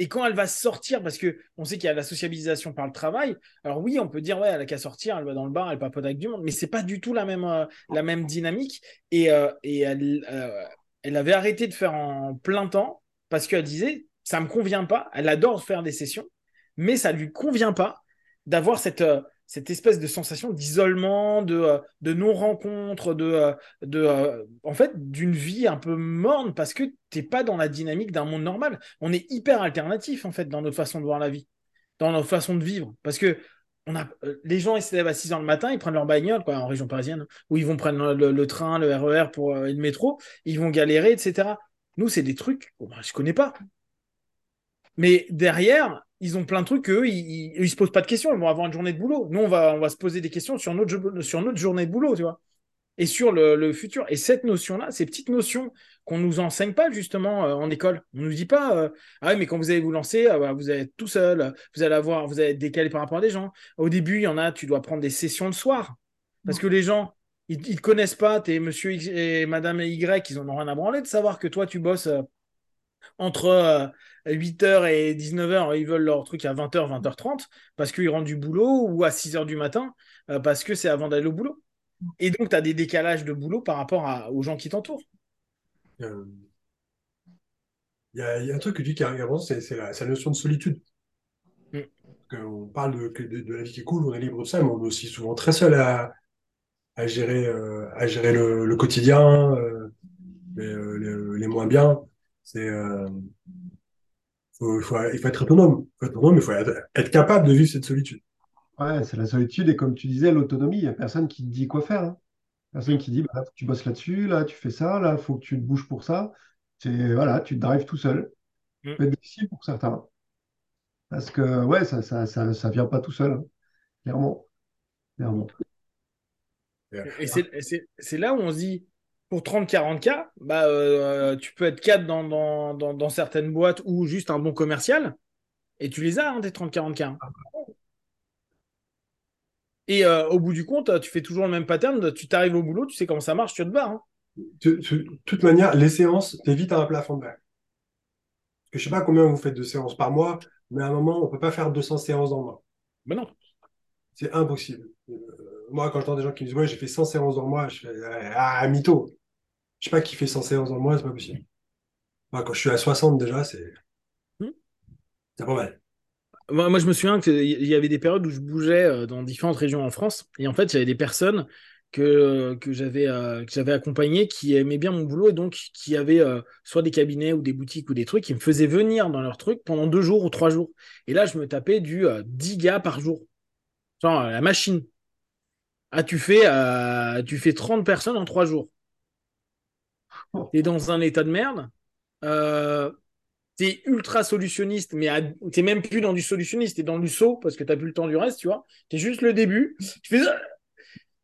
Et quand elle va sortir, parce que on sait qu'il y a la sociabilisation par le travail, alors oui, on peut dire ouais, elle a qu'à sortir, elle va dans le bar, elle papote avec du monde, mais c'est pas du tout la même euh, dynamique. Et, euh, euh, elle avait arrêté de faire en plein temps parce qu'elle disait ça me convient pas. Elle adore faire des sessions, mais ça lui convient pas d'avoir cette cette espèce de sensation d'isolement, de, euh, de non-rencontre, de, euh, de euh, en fait, d'une vie un peu morne parce que t'es pas dans la dynamique d'un monde normal. On est hyper alternatif en fait dans notre façon de voir la vie, dans notre façon de vivre, parce que on a, les gens ils se lèvent à 6 heures le matin, ils prennent leur bagnole quoi, en région parisienne, où ils vont prendre le, train, le RER pour euh, et le métro, ils vont galérer, etc. Nous c'est des trucs, bon, bah, je connais pas. Mais derrière, ils ont plein de trucs qu'eux, ils, ils, se posent pas de questions. Ils vont avoir une journée de boulot. Nous, on va, on va se poser des questions sur notre, jo- sur notre journée de boulot, tu vois. Et sur le, le futur. Et cette notion-là, ces petites notions qu'on nous enseigne pas justement euh, en école. On nous dit pas, euh, ah oui, mais quand vous allez vous lancer, euh, bah, vous allez être tout seul, vous allez avoir, vous allez être décalé par rapport à des gens. Au début, il y en a, tu dois prendre des sessions le soir. Parce que les gens, ils, ils te connaissent pas, t'es monsieur X et madame Y, ils en ont rien à branler de savoir que toi, tu bosses euh, entre 8h et 19h, ils veulent leur truc à 20h, 20h30, parce qu'ils rentrent du boulot, ou à 6h du matin, euh, parce que c'est avant d'aller au boulot. Et donc, tu as des décalages de boulot par rapport à- aux gens qui t'entourent. Euh, Il y, a, il y a un truc que tu dis qui est c'est la, notion de solitude. Mm. On parle de, que de, de la vie qui est cool, on est libre de ça, mais on est aussi souvent très seul à, à gérer, euh, à gérer le, le quotidien, euh, les, les- les moins bien. C'est, faut- il faut, il faut être autonome. Il faut être autonome, mais il faut être, être capable de vivre cette solitude. Ouais, c'est la solitude et comme tu disais, l'autonomie. Il n'y a personne qui te dit quoi faire. hein. Personne qui dit, bah, là, faut que tu bosses là-dessus, là, tu fais ça, là, faut que tu te bouges pour ça. C'est, voilà, tu te drives tout seul. Mm. Peut être difficile pour certains. Parce que, ouais, ça, ça, ça, ça vient pas tout seul, hein. Clairement. Clairement. Et c'est- c'est c'est là où on se dit, pour 30-40K, bah, euh, tu peux être 4 dans, dans, dans, dans certaines boîtes ou juste un bon commercial. Et tu les as, hein, tes 30-40K. Et euh, au bout du compte, tu fais toujours le même pattern. Tu t'arrives au boulot, tu sais comment ça marche, tu te barres. hein. De, de toute manière, les séances, t'évites un plafond de verre. Parce que je sais pas combien vous faites de séances par mois, mais à un moment, on peut pas faire 200 séances dans le mois. Ben non. C'est impossible. Euh, moi, quand j'entends des gens qui me disent Ouais, j'ai fait 100 séances dans le mois, je fais Ah, mytho. Je sais pas qui fait 100 séances dans le mois, c'est pas possible. Moi, quand je suis à 60 déjà, c'est. Hmm. C'est pas mal. Moi, moi, je me souviens qu'il y avait des périodes où je bougeais euh, dans différentes régions en France. Et en fait, j'avais des personnes que, que j'avais euh, que j'avais accompagnées qui aimaient bien mon boulot et donc qui avaient euh, soit des cabinets ou des boutiques ou des trucs qui me faisaient venir dans leurs trucs pendant deux jours ou trois jours. Et là, je me tapais du euh, 10 gars par jour. Genre, la machine. Ah, tu fais, euh, tu fais 30 personnes en trois jours. T'es dans un état de merde. Euh, t'es ultra solutionniste, mais t'es même plus dans du solutionniste, t'es dans du saut parce que t'as plus le temps du reste, tu vois. T'es juste le début. Tu fais.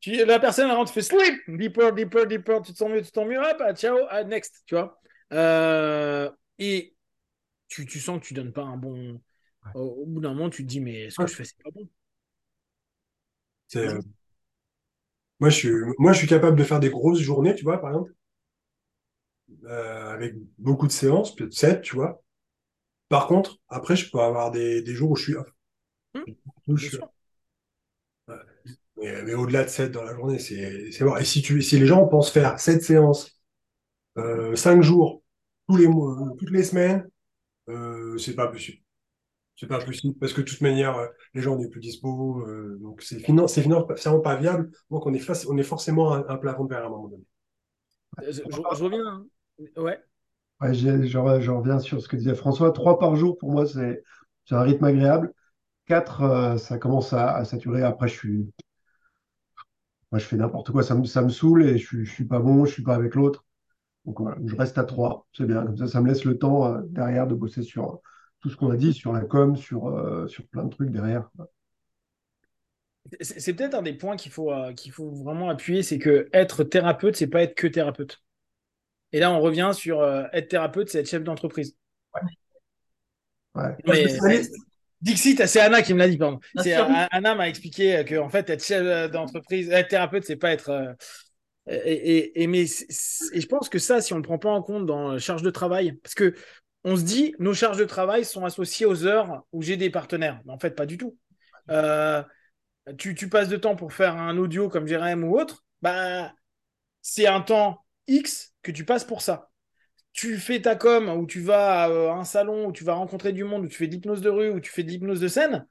Tu, la personne rentre, tu fais sleep, deeper, deeper, deeper, tu te sens mieux, tu te sens mieux, hop, ah, ciao, ah, next, tu vois. Euh, et tu, tu sens que tu donnes pas un bon. Au, au bout d'un moment, tu te dis, mais ce que Ouais. je fais, c'est pas bon. Euh, Moi, je suis... Moi, je suis capable de faire des grosses journées, tu vois, par exemple, euh, avec beaucoup de séances, peut-être 7, tu vois. Par contre, après, je peux avoir des, des jours où je suis off. Où je Bien suis sûr. Mais, mais au-delà de 7 dans la journée, c'est c'est mort. Et si, tu, si les gens pensent faire 7 séances, euh, 5 jours, tous les mois, toutes les semaines, euh, c'est pas possible. C'est pas possible parce que de toute manière, euh, les gens n'est plus dispo. euh, donc c'est finan- c'est financièrement pas viable. Donc on est, face, on est forcément à un, un plafond de verre à un moment donné. Je, je- je reviens. Ouais. Ouais, je, re- je reviens sur ce que disait François. Trois par jour, pour moi, c'est un rythme agréable. Quatre, euh, ça commence à, à saturer. Après, je suis, moi, je fais n'importe quoi. Ça me, ça me saoule et je, je suis pas bon, je suis pas avec l'autre. Donc voilà, je reste à trois. C'est bien. Comme ça, ça me laisse le temps euh, derrière de bosser sur euh, tout ce qu'on a dit, sur la com, sur, sur plein de trucs derrière. C'est c'est peut-être un des points qu'il faut, euh, qu'il faut vraiment appuyer, c'est que être thérapeute, c'est pas être que thérapeute. Et là, on revient sur euh, être thérapeute, c'est être chef d'entreprise. Ouais. Mais- Spécialiste, Dixit, c'est Anna qui me l'a dit, pardon. Euh, Anna m'a expliqué que en fait, être chef d'entreprise, être thérapeute, c'est pas être. euh, et, et, et mais et je pense que ça, si on ne le prend pas en compte dans la charge de travail, parce que on se dit, nos charges de travail sont associées aux heures où j'ai des partenaires. Mais en fait, pas du tout. Euh, tu, tu passes de temps pour faire un audio comme Jérém ou autre, bah, c'est un temps X que tu passes pour ça. Tu fais ta com où tu vas à euh, un salon où tu vas rencontrer du monde, où tu fais de l'hypnose de rue, où tu fais de l'hypnose de scène.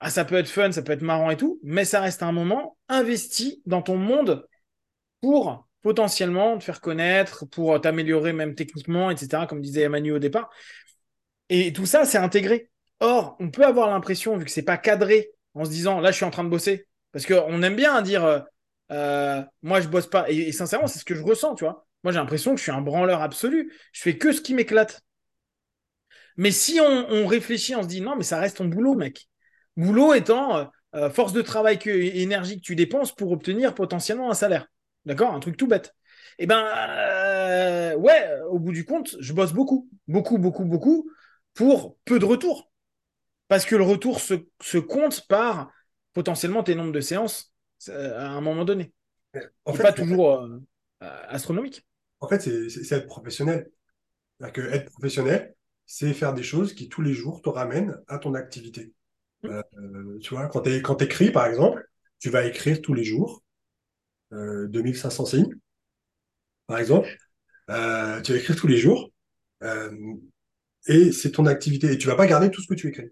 Ah, ça peut être fun, ça peut être marrant et tout, mais ça reste un moment investi dans ton monde pour potentiellement te faire connaître, pour t'améliorer même techniquement, etc., comme disait Emmanuel au départ. Et tout ça, c'est intégré. Or, on peut avoir l'impression, vu que c'est pas cadré, en se disant, là, je suis en train de bosser, parce qu'on aime bien dire, euh, moi, je bosse pas. Et, sincèrement, c'est ce que je ressens, tu vois. Moi, j'ai l'impression que je suis un branleur absolu. Je fais que ce qui m'éclate. Mais si on, réfléchit, on se dit, non, mais ça reste ton boulot, mec. Boulot étant euh, euh, force de travail que, énergie que tu dépenses pour obtenir potentiellement un salaire. D'accord? Un truc tout bête. Eh ben, ouais, au bout du compte, je bosse beaucoup. Beaucoup, beaucoup, beaucoup pour peu de retour. Parce que le retour se, se compte par potentiellement tes nombres de séances à un moment donné. en fait, pas toujours euh, euh, astronomique. en fait, c'est être professionnel. C'est-à-dire que être professionnel, c'est faire des choses qui tous les jours te ramènent à ton activité. Mm. Euh, euh, tu vois, quand tu quand écris, par exemple, tu vas écrire tous les jours euh, 2500 signes, par exemple. Euh, tu vas écrire tous les jours euh, et c'est ton activité. Et tu vas pas garder tout ce que tu écris.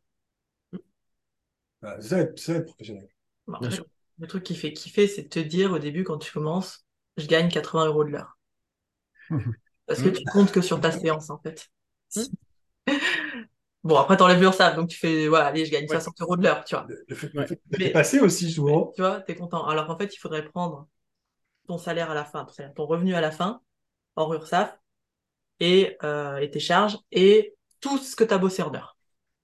Voilà, c'est ça, ça, être professionnel. Bon, Bien sûr. Le truc qui fait kiffer, c'est de te dire au début, quand tu commences, je gagne 80 euros de l'heure. Parce que tu comptes que sur ta séance, en fait. Mhm. Bon, après, t'enlèves l'URSSAF, donc tu fais, voilà, allez, je gagne Ouais. 60 euros de l'heure, tu vois. Le, fait, Ouais. passé aussi souvent. Tu vois, t'es content. Alors qu'en fait, il faudrait prendre ton salaire à la fin, ton, revenu à la fin, hors URSSAF, et, euh, et tes charges, et tout ce que tu as bossé en heure.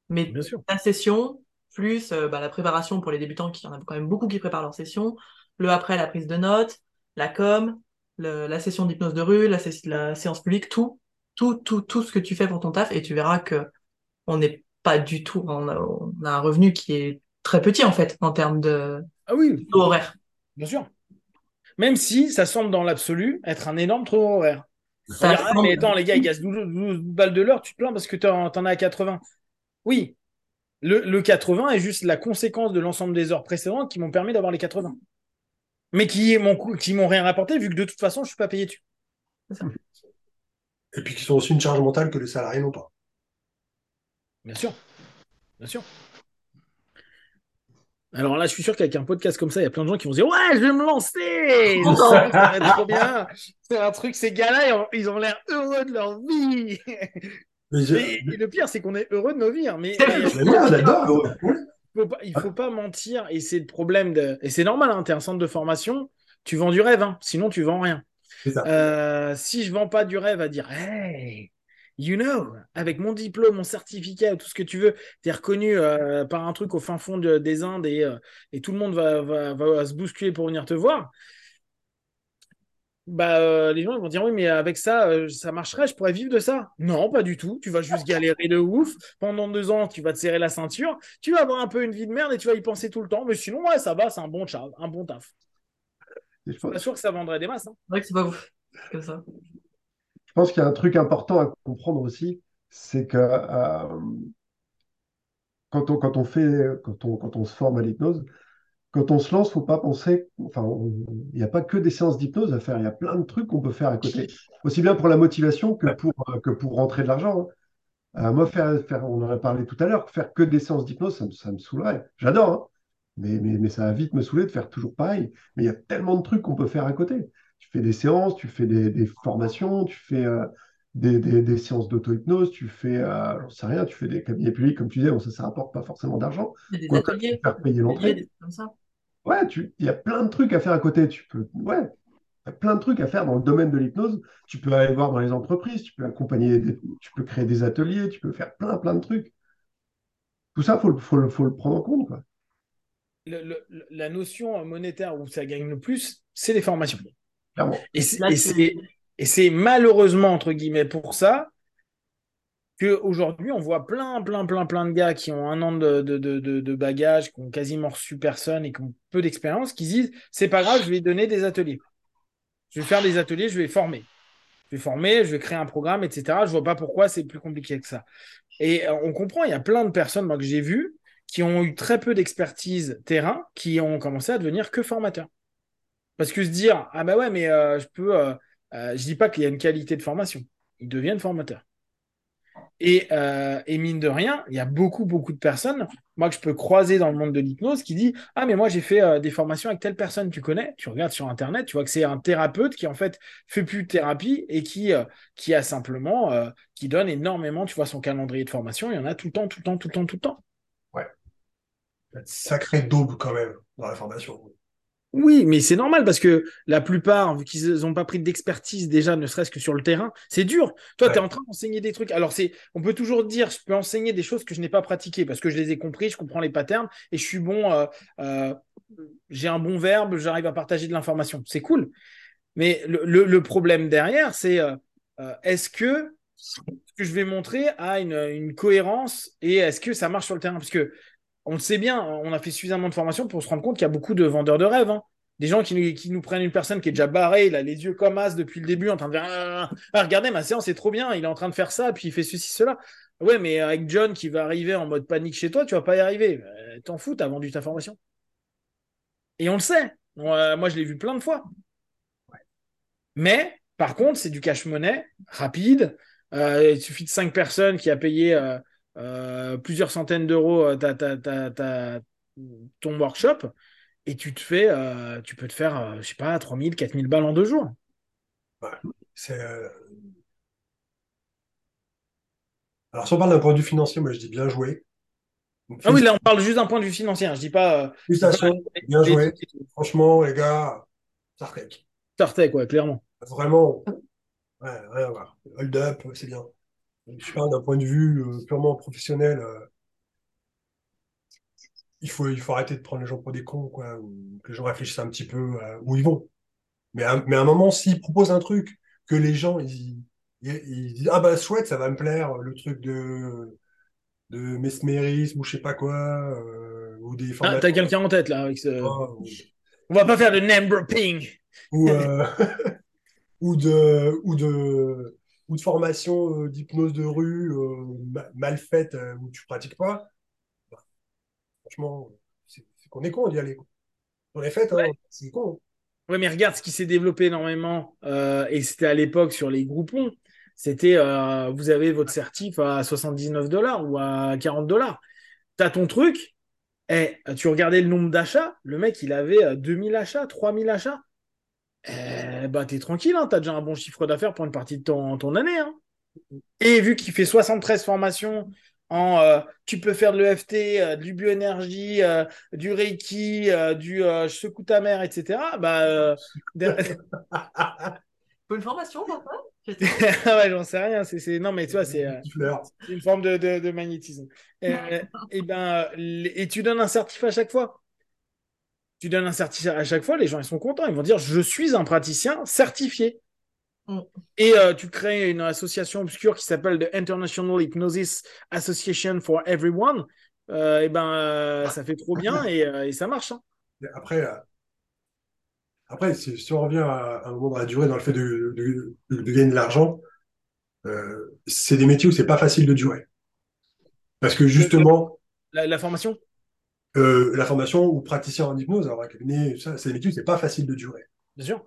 Mais Bien sûr. ta session, plus euh, bah, la préparation pour les débutants, qui en a quand même beaucoup qui préparent leur session, le après, la prise de notes, la com, le- la session d'hypnose de rue, la, la séance publique, tout, tout, tout, tout ce que tu fais pour ton taf, et tu verras que on n'est pas du tout, on a, on a un revenu qui est très petit en fait en termes de Ah oui, taux horaire. bien sûr. Même si ça semble dans l'absolu être un énorme taux horaire. Ça ah, semble- mais attends, les gars, ils gagnent 12, 12 balles de l'heure, tu te plains parce que t'en, t'en as à 80. Oui, le, le 80 est juste la conséquence de l'ensemble des heures précédentes qui m'ont permis d'avoir les 80. Mais qui m'ont, rien rapporté vu que de toute façon, je suis pas payé dessus. Et puis qui sont aussi une charge mentale que les salariés n'ont pas. Bien sûr. Bien sûr. Alors là, je suis sûr qu'avec un podcast comme ça, il y a plein de gens qui vont se dire Ouais, je vais me lancer Ça va être trop bien C'est un truc, ces gars-là, ils ont l'air heureux de leur vie Mais je- Et, et le pire, c'est qu'on est heureux de nos vies. hein, mais j'adore. faut pas, il faut pas mentir. Et c'est le problème. De... Et c'est normal, hein, tu es un centre de formation, tu vends du rêve. hein, sinon, tu vends rien. Euh, si je vends pas du rêve à dire Hey, you know, avec mon diplôme, mon certificat, tout ce que tu veux, tu es reconnu euh, par un truc au fin fond de- des Indes et, euh, et tout le monde va, va, va se bousculer pour venir te voir. Bah, euh, les gens ils vont dire oui, mais avec ça, euh, ça marcherait, je pourrais vivre de ça. Non, pas du tout. Tu vas juste galérer de ouf. Pendant deux ans, tu vas te serrer la ceinture. Tu vas avoir un peu une vie de merde et tu vas y penser tout le temps. Mais sinon, ouais, ça va, c'est un bon taf, un bon taf. Je suis pense, pas sûr que ça vendrait des masses. hein. C'est vrai que c'est pas ouf. Comme ça. je pense qu'il y a un truc important à comprendre aussi, c'est que euh, quand on, quand on fait, quand on, quand on se forme à l'hypnose, quand on se lance, faut pas penser, enfin, il n'y a pas que des séances d'hypnose à faire, il y a plein de trucs qu'on peut faire à côté, aussi bien pour la motivation que pour, euh, que pour rentrer de l'argent. hein. Euh, moi, faire, faire, on en a parlé tout à l'heure, faire que des séances d'hypnose, ça, me- ça me saoulerait. J'adore, hein. mais, mais, mais ça va vite me saouler de faire toujours pareil. Mais il y a tellement de trucs qu'on peut faire à côté. Tu fais des séances, tu fais des, des formations, tu fais euh, des, des, des séances d'auto-hypnose, tu fais, euh, j'en sais rien, tu fais des cabinets publics, comme tu disais, bon, ça, ça rapporte pas forcément d'argent. Des ateliers, faire payer l'entrée. comme ça. Ouais, tu, il y a plein de trucs à faire à côté. Tu peux, ouais, il y a plein de trucs à faire dans le domaine de l'hypnose. Tu peux aller voir dans les entreprises, tu peux accompagner, des- tu peux créer des ateliers, tu peux faire plein, plein de trucs. Tout ça, faut, le- faut, le- faut le prendre en compte, quoi. Le- le- la notion monétaire où ça gagne le plus, c'est les formations. Clairement. Et c'est malheureusement, entre guillemets, pour ça qu'aujourd'hui, on voit plein, plein, plein, plein de gars qui ont un an de, de, bagages, qui ont quasiment reçu personne et qui ont peu d'expérience, qui se disent c'est pas grave, je vais donner des ateliers. Je vais faire des ateliers, je vais former. Je vais former, je vais créer un programme, etc. Je vois pas pourquoi c'est plus compliqué que ça. Et euh, on comprend, il y a plein de personnes moi, que j'ai vues qui ont eu très peu d'expertise terrain, qui ont commencé à devenir que formateurs. Parce que se dire, ah bah ouais, mais euh, je peux. euh, dis pas qu'il y a une qualité de formation. Ils deviennent formateurs. Et, euh, et mine de rien, il y a beaucoup, beaucoup de personnes, moi que je peux croiser dans le monde de l'hypnose, qui dit Ah, mais moi j'ai fait euh, des formations avec telle personne, tu connais? Tu regardes sur Internet, tu vois que c'est un thérapeute qui en fait fait plus de thérapie et qui, euh, qui a simplement, qui donne énormément, tu vois, son calendrier de formation, il y en a tout le temps, tout le temps, tout le temps, tout le temps. Sacré daube quand même dans la formation. Oui, mais c'est normal parce que la plupart, vu qu'ils n'ont pas pris d'expertise déjà, ne serait-ce que sur le terrain, c'est dur. Toi, Ouais. tu es en train d'enseigner des trucs. Alors, c'est, on peut toujours dire, je peux enseigner des choses que je n'ai pas pratiquées parce que je les ai compris, je comprends les patterns et je suis bon, euh, euh, j'ai un bon verbe, j'arrive à partager de l'information. C'est cool. Mais le, le- le problème derrière, c'est euh, est-ce que ce que je vais montrer a une, une cohérence et est-ce que ça marche sur le terrain? Parce que on le sait bien, on a fait suffisamment de formation pour se rendre compte qu'il y a beaucoup de vendeurs de rêves. hein. Des gens qui, nous- prennent une personne qui est déjà barrée, il a les yeux comme as depuis le début, en train de dire Ah, ah, regardez, ma séance est trop bien, il est en train de faire ça, puis il fait ceci, cela. Ouais, mais avec John qui va arriver en mode panique chez toi, tu vas pas y arriver. Euh, T'en fous, t'as vendu ta formation. Et on le sait. Euh, moi, je l'ai vu plein de fois. Mais, par contre, c'est du cash-money rapide. Euh, il suffit de cinq personnes qui a payé euh, plusieurs centaines d'euros euh, ton workshop et tu te fais, euh, tu peux te faire, euh, je sais pas, 3000, 4000 balles en deux jours. C'est, euh, Alors, si on parle d'un point de vue financier, moi je dis bien joué. Donc, Ah oui, là, on parle juste d'un point de vue financier. hein. Je dis pas. Félicitations, bien joué. Franchement, les gars. Star Trek, ouais, clairement. Vraiment, ouais, rien à voir. Hold up, c'est bien. Je parle d'un point de vue euh, purement professionnel. euh, il faut, il faut arrêter de prendre les gens pour des cons, quoi. ou que les gens réfléchissent un petit peu à où ils vont. Mais à, mais à un moment, s'il propose un truc que les gens, ils, ils, ils disent, ah bah chouette, ça va me plaire, le truc de, de mesmérisme ou je sais pas quoi, euh, ou des Ah, t'as quelqu'un en tête là avec ce- ou, On va pas faire de name dropping. ou, euh, ou de, ou de, ou de formation euh, d'hypnose de rue euh, ma- mal faite euh, où tu pratiques pas. Bah, franchement, c'est qu'on est con d'y aller. On est fait, hein, Ouais. c'est con. Ouais, mais regarde ce qui s'est développé énormément, euh, et c'était à l'époque sur les groupons. C'était, euh, vous avez votre certif à 79 dollars ou à 40 dollars. T'as ton truc, et tu regardais le nombre d'achats, le mec, il avait euh, 2000 achats, 3000 achats. Eh, bah, t'es tranquille, hein, t'as déjà un bon chiffre d'affaires pour une partie de ton, ton année. hein. Et vu qu'il fait 73 formations en euh, tu peux faire de l'EFT, euh, du bioénergie, euh, du Reiki, euh, du euh, je secoue ta mère, etc. Bah, euh, une formation pour ça J'étais- Ah ouais, j'en sais rien. C'est, Non, mais tu vois, c'est, euh, une forme de, de- de magnétisme. Et, et ben, et tu donnes un certif à chaque fois. Tu donnes un certif à chaque fois, les gens ils sont contents. Ils vont dire je suis un praticien certifié. Mm. Et euh, tu crées une association obscure qui s'appelle the International Hypnosis Association for Everyone. Euh, et ben, euh, ça fait trop bien et, euh, et ça marche. hein. Après, euh, après si, si on revient à, à un moment dans la durée, dans le fait de, de, de- de gagner de l'argent, euh, c'est des métiers où c'est pas facile de durer. Parce que justement, La, la formation euh, la formation ou praticien en hypnose, alors un cabinet, ça, c'est où c'est pas facile de durer. Bien sûr.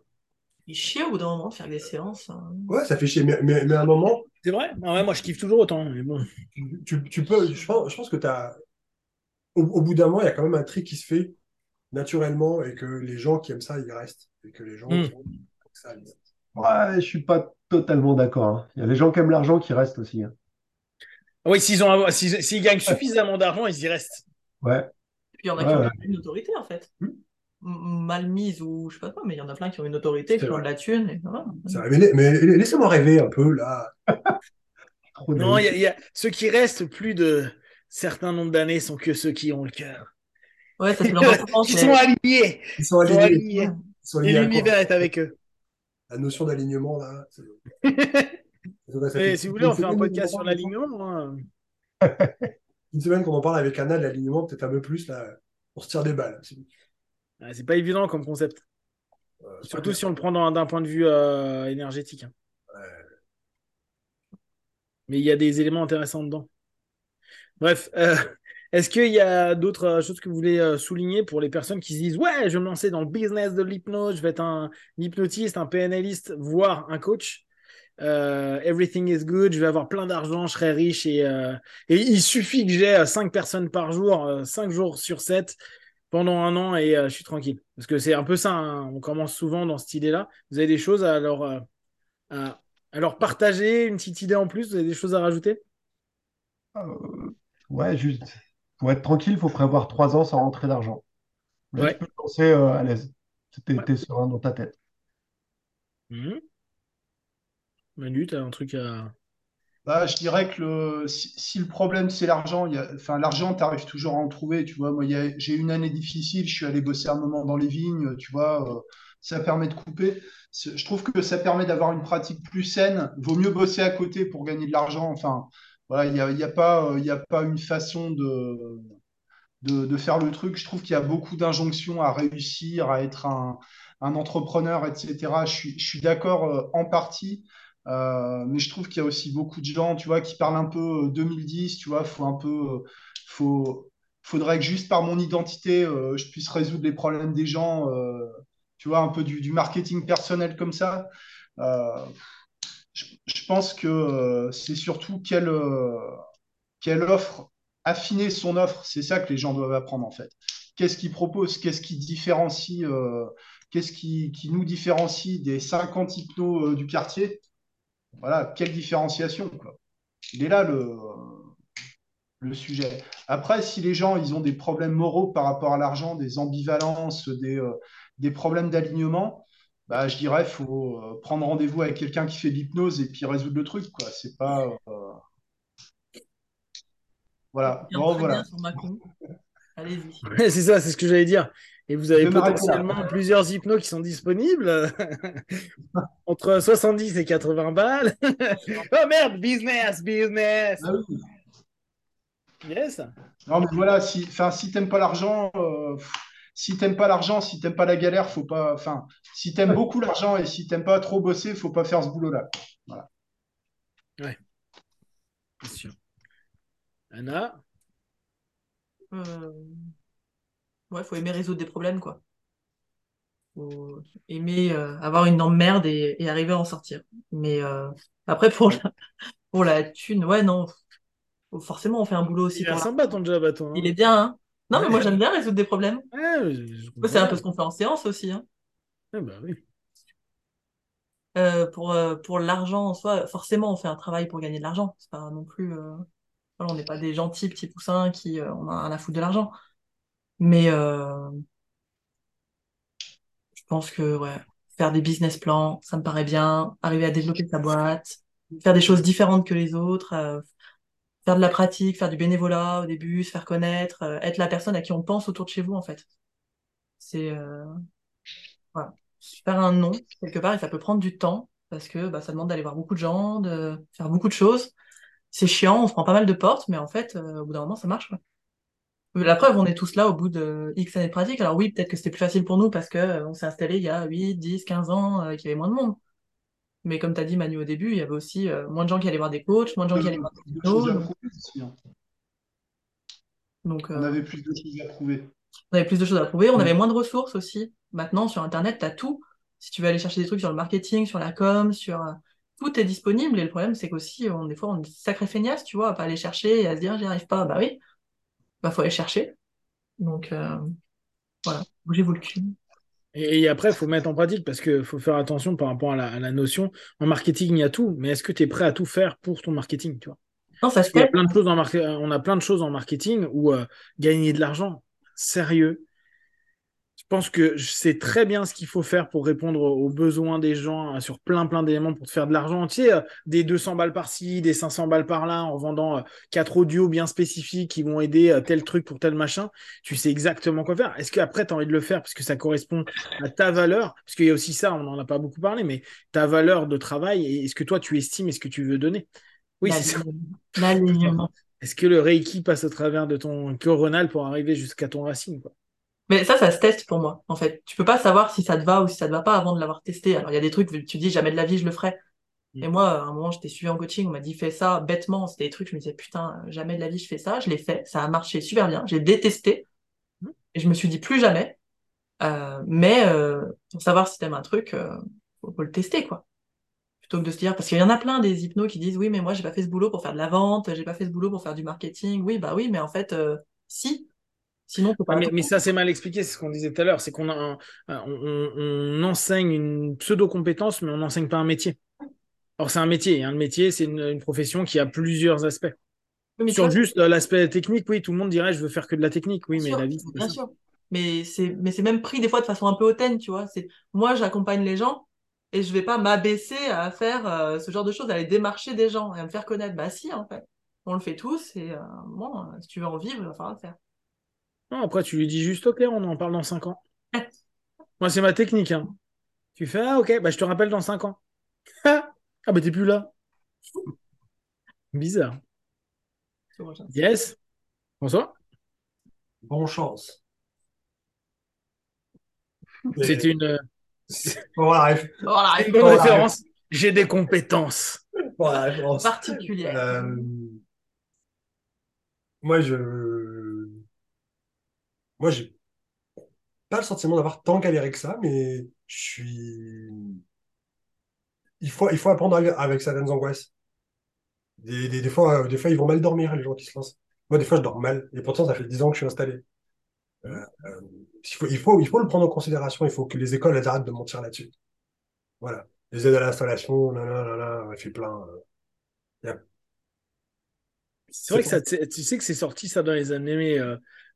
Il chie au bout d'un moment de faire des séances. hein. Ouais, ça fait chier, mais, mais, mais à un moment, C'est vrai? Ah ouais, Moi, je kiffe toujours autant. Mais bon. tu, tu, tu peux, je pense, je pense que t'as, au, au bout d'un moment, il y a quand même un tri qui se fait naturellement et que les gens qui aiment ça, ils restent. Et que les gens Mm. qui aiment ça, ils restent. Ouais, je suis pas totalement d'accord. hein. Il y a des gens qui aiment l'argent qui restent aussi. hein. Oui, s'ils ont, s'ils, s'ils gagnent suffisamment d'argent, ils y restent. Ouais. Puis il y en a Ouais, qui ont une autorité en fait. Hmm. Mal mise ou je sais pas quoi, mais il y en a plein qui ont une autorité, qui ont de la thune. Et voilà. Mais, mais laissez-moi rêver un peu, là. Non, il naïf. y a, il y a- ceux qui restent plus de certains nombres d'années sont que ceux qui ont le cœur. Ouais, ça c'est l'enfant. Qui sont alignés. Ils sont alignés. Ils sont Et alignés l'univers est avec eux. La notion d'alignement, là. fait si vous voulez, on fait un podcast sur l'alignement. hein. Une semaine qu'on en parle avec Anna de l'alignement, peut-être un peu plus, là. On se tire des balles. C'est- Ah, C'est pas évident comme concept. euh, Surtout si on le prend d'un point de vue euh, énergétique. hein. Mais il y a des éléments intéressants dedans. Bref, euh, est-ce qu'il y a d'autres choses que vous voulez souligner pour les personnes qui se disent Ouais, je vais me lancer dans le business de l'hypnose, je vais être un hypnotiste, un PNListe, voire un coach? Euh, everything is good, je vais avoir plein d'argent, je serai riche et, euh, et il suffit que j'ai 5 personnes par jour, 5 jours sur 7 pendant un an et euh, je suis tranquille. Parce que c'est un peu ça, hein, on commence souvent dans cette idée-là. Vous avez des choses à leur, euh, à, à leur partager, une petite idée en plus, vous avez des choses à rajouter? Euh, ouais, juste. Pour être tranquille, il faut prévoir trois ans sans rentrer d'argent. Là, Ouais. tu peux te lancer euh, à l'aise. T'es Ouais. serein dans ta tête. Mhm. Manu, t'as un truc à. Bah, je dirais que le, si, le problème c'est l'argent, enfin l'argent, tu arrives toujours à en trouver. Tu vois, moi, j'ai une année difficile, je suis allé bosser un moment dans les vignes, tu vois, euh, ça permet de couper. Je trouve que ça permet d'avoir une pratique plus saine. Vaut mieux bosser à côté pour gagner de l'argent. Enfin, voilà, il n'y a, y a pas, euh, a pas une façon de, de, faire le truc. Je trouve qu'il y a beaucoup d'injonctions à réussir, à être un, entrepreneur, etc. Je suis, je suis d'accord euh, en partie. Euh, mais je trouve qu'il y a aussi beaucoup de gens, tu vois, qui parlent un peu euh, 2010, tu vois, faut un peu, euh, faut, faudrait que juste par mon identité, euh, je puisse résoudre les problèmes des gens, euh, tu vois, un peu du, marketing personnel comme ça. Euh, je, je pense que euh, c'est surtout quelle, euh, quelle offre, affiner son offre, c'est ça que les gens doivent apprendre en fait. Qu'est-ce qu'ils proposent, qu'est-ce qui différencie, euh, qu'est-ce qui, qui nous différencie des 50 hypnos euh, du quartier? Voilà, quelle différenciation, quoi. Il est là le, le sujet. Après, si les gens ils ont des problèmes moraux par rapport à l'argent, des ambivalences, des, euh, des problèmes d'alignement, bah, je dirais faut euh, prendre rendez-vous avec quelqu'un qui fait de l'hypnose et puis résoudre le truc, quoi. C'est pas. euh, Voilà. Bon, voilà. Allez-y. C'est ça, c'est ce que j'allais dire. Et vous avez potentiellement plusieurs hypnos qui sont disponibles entre 70 et 80 balles. oh merde, business, business. Ah oui. Yes. Non, mais voilà, si, enfin, si t'aimes pas l'argent, euh, si t'aimes pas l'argent, si t'aimes pas la galère, faut pas. Enfin, si t'aimes beaucoup l'argent et si t'aimes pas trop bosser, faut pas faire ce boulot-là. C'est sûr. Anna, Euh, Ouais, faut aimer résoudre des problèmes, quoi. Faut aimer euh, avoir une emmerde et, et arriver à en sortir. Mais euh, après, pour la, pour la thune, ouais, non. Faut- Forcément, on fait un boulot aussi il est la... sympa ton job à toi. hein. Il est bien, hein? Non, mais moi, j'aime bien résoudre des problèmes. Ouais, je- C'est un peu ce qu'on fait en séance aussi, hein. Ouais, bah oui. Euh, pour, euh, pour l'argent en soi, forcément, on fait un travail pour gagner de l'argent. C'est pas non plus. euh, voilà, on n'est pas des gentils petits poussins qui on a à foutre de l'argent. Mais euh, je pense que faire des business plans, ça me paraît bien. Arriver à développer sa boîte, faire des choses différentes que les autres, euh, faire de la pratique, faire du bénévolat au début, se faire connaître, euh, être la personne à qui on pense autour de chez vous en fait. C'est. Faire un nom quelque part et ça peut prendre du temps parce que bah, ça demande d'aller voir beaucoup de gens, de faire beaucoup de choses. C'est chiant, on se prend pas mal de portes, mais en fait, au bout d'un moment, ça marche. La preuve, on est tous là au bout de X années de pratique. Alors oui, peut-être que c'était plus facile pour nous parce que euh, on s'est installé il y a 8, 10, 15 ans, euh, qu'il y avait moins de monde. Mais comme tu as dit, Manu, au début, il y avait aussi euh, moins de gens qui allaient voir des coachs, moins de gens qui allaient voir des aussi, hein. Donc, On avait plus de choses à prouver. on avait plus de choses à prouver, on Mm. avait moins de ressources aussi. Maintenant, sur Internet, tu as tout. Si tu veux aller chercher des trucs sur le marketing, sur la com, sur tout est disponible. Et le problème, c'est qu'aussi, on, des fois, on est sacré feignasse, tu vois, à pas aller chercher et à se dire, j'y arrive pas. Bah oui, bah faut aller chercher. Donc, euh, voilà, bougez-vous le cul. Et, après, il faut mettre en pratique parce qu'il faut faire attention par rapport à la, à la notion. En marketing, il y a tout, mais est-ce que tu es prêt à tout faire pour ton marketing, tu vois? Non, ça se y a fait. plein de choses en marque- on a plein de choses en marketing où euh, gagner de l'argent, sérieux. Je pense que je sais très bien ce qu'il faut faire pour répondre aux besoins des gens euh, sur plein plein d'éléments pour te faire de l'argent. Sais, euh, des 200 balles par-ci, des 500 balles par-là, en vendant euh, quatre audios bien spécifiques qui vont aider à tel truc pour tel machin. Tu sais exactement quoi faire. Est-ce qu'après, tu as envie de le faire parce que ça correspond à ta valeur? Parce qu'il y a aussi ça, on n'en a pas beaucoup parlé, mais ta valeur de travail et est-ce que toi, tu estimes et ce que tu veux donner? Oui, c'est ça. Est-ce que le Reiki passe au travers de ton coronal pour arriver jusqu'à ton racine quoi? Mais ça, ça se teste pour moi, en fait. Tu peux pas savoir si ça te va ou si ça te va pas avant de l'avoir testé. Alors, il y a des trucs, tu dis, jamais de la vie, je le ferai. Mm. Et moi, à un moment, j'étais suivi en coaching, on m'a dit, fais ça bêtement. C'était des trucs, je me disais, putain, jamais de la vie, je fais ça. Je l'ai fait. Ça a marché super bien. J'ai détesté. Mm. Et je me suis dit, plus jamais. Euh, mais euh, pour savoir si t'aimes un truc, euh, faut, faut le tester, quoi. Plutôt que de se dire, parce qu'il y en a plein des hypnos qui disent, oui, mais moi, j'ai pas fait ce boulot pour faire de la vente, j'ai pas fait ce boulot pour faire du marketing. Oui, bah oui, mais en fait, euh, si. Sinon, pas. mais, mais ça, c'est mal expliqué, c'est ce qu'on disait tout à l'heure. C'est qu'on a un- un- on, on enseigne une pseudo-compétence, mais on n'enseigne pas un métier. Or, c'est un métier. hein. Le métier, c'est une, une profession qui a plusieurs aspects. Mais Sur juste euh, l'aspect technique, oui, tout le monde dirait je veux faire que de la technique. Oui, Bien mais sûr, la vie, bien ça. sûr. Mais c'est, mais c'est même pris des fois de façon un peu hautaine, tu vois. C'est, moi, j'accompagne les gens et je vais pas m'abaisser à faire euh, ce genre de choses, à aller démarcher des gens et à me faire connaître. Bah si, en fait. On le fait tous et euh, bon, si tu veux en vivre, il va falloir le faire. Non, après, tu lui dis juste ok, on en parle dans 5 ans. Moi, c'est ma technique. hein. Tu fais ah, ok, bah, je te rappelle dans 5 ans. ah, bah, t'es plus là. Bizarre. Yes. Bonsoir. Bonne chance. C'était une, Voilà, Voilà, une bonne référence. J'ai des compétences. voilà, référence. particulière. Euh, moi, je. Moi, j'ai pas le sentiment d'avoir tant galéré que ça, mais je suis. Il faut, il faut apprendre avec, certaines angoisses. Des, des, des fois, euh, des fois, ils vont mal dormir, les gens qui se lancent. Moi, des fois, je dors mal. Et pourtant, ça fait 10 ans que je suis installé. Euh, euh, il faut, il faut, il faut le prendre en considération. Il faut que les écoles elles arrêtent de mentir là-dessus. Voilà. Les aides à l'installation, là, là, là, là, on a fait plein. euh. C'est vrai que ça, tu sais que c'est sorti ça dans les années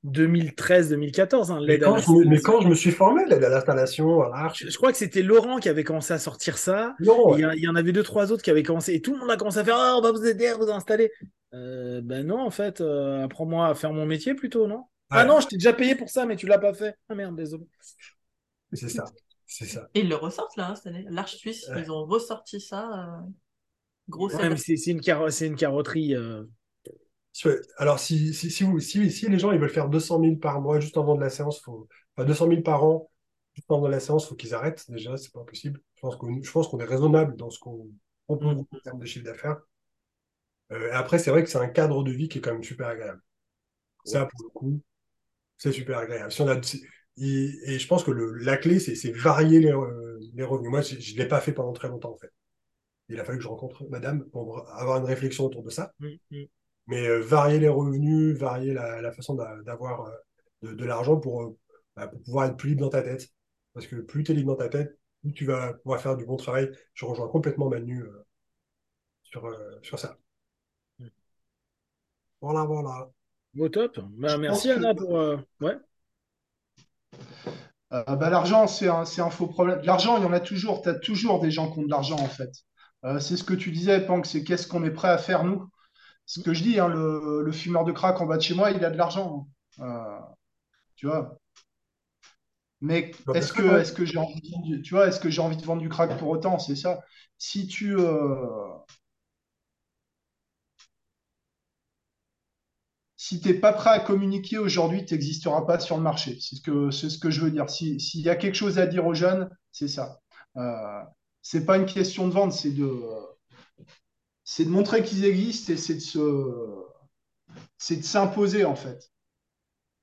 2013-2014, hein, Mais l'aide à quand, je me, mais quand je me suis formé, l'aide à l'installation, à l'arche, Je, je crois que c'était Laurent qui avait commencé à sortir ça. non, Il y, a- il y en avait deux, trois autres qui avaient commencé. Et tout le monde a commencé à faire Ah, on va vous aider à vous installer. Euh, ben non, en fait, euh, apprends-moi à faire mon métier plutôt, non? Ah non, je t'ai déjà payé pour ça, mais tu l'as pas fait. Ah merde, désolé. C'est ça. C'est ça. Et ils le ressortent là, hein, cette année. L'Arche Suisse, Ouais. ils ont ressorti ça. euh, Grosse Ouais, mais c'est une, caro- c'est une carrotterie. Alors, si, si, si, vous- si, si les gens ils veulent faire 200 000 par mois juste en vendant de la séance, faut, enfin 200 000 par an juste en vendant de la séance, faut qu'ils arrêtent. Déjà, c'est pas possible. Je pense qu'on, est raisonnable dans ce qu'on propose Mm. en termes de chiffre d'affaires. Euh, et après, c'est vrai que c'est un cadre de vie qui est quand même super agréable. Ça, pour le coup, c'est super agréable. Si on a, et, et je pense que le, la clé, c'est varier les, euh, les revenus. Moi, je ne l'ai pas fait pendant très longtemps, en fait. Il a fallu que je rencontre madame pour avoir une réflexion autour de ça. Mm, mm. Mais euh, varier les revenus, varier la, la façon d'a- d'avoir euh, de, de l'argent pour, euh, bah, pour pouvoir être plus libre dans ta tête. Parce que plus tu es libre dans ta tête, plus tu vas pouvoir faire du bon travail. Je rejoins complètement Manu euh, sur, euh, sur ça. Mm. Voilà, voilà. Au top. Bah, merci que- Anna pour. euh, Ouais. Euh, bah, l'argent, c'est un, faux problème. L'argent, il y en a toujours. Tu as toujours des gens qui ont de l'argent, en fait. Euh, c'est ce que tu disais, Pank, c'est qu'est-ce qu'on est prêt à faire, nous? Ce que je dis, hein, le, le fumeur de crack en bas de chez moi, il a de l'argent. hein. Euh, tu vois. Mais Bah, est-ce que, parce que- j'ai envie de vendre du- tu vois, est-ce que j'ai envie de vendre du crack pour autant? C'est ça. Si tu, euh, si t'es pas prêt à communiquer aujourd'hui, tu n'existeras pas sur le marché. C'est ce que, c'est ce que je veux dire. Si- S'il y a quelque chose à dire aux jeunes, c'est ça. Euh, c'est pas une question de vente, c'est de, c'est de montrer qu'ils existent et c'est de se, c'est de s'imposer en fait.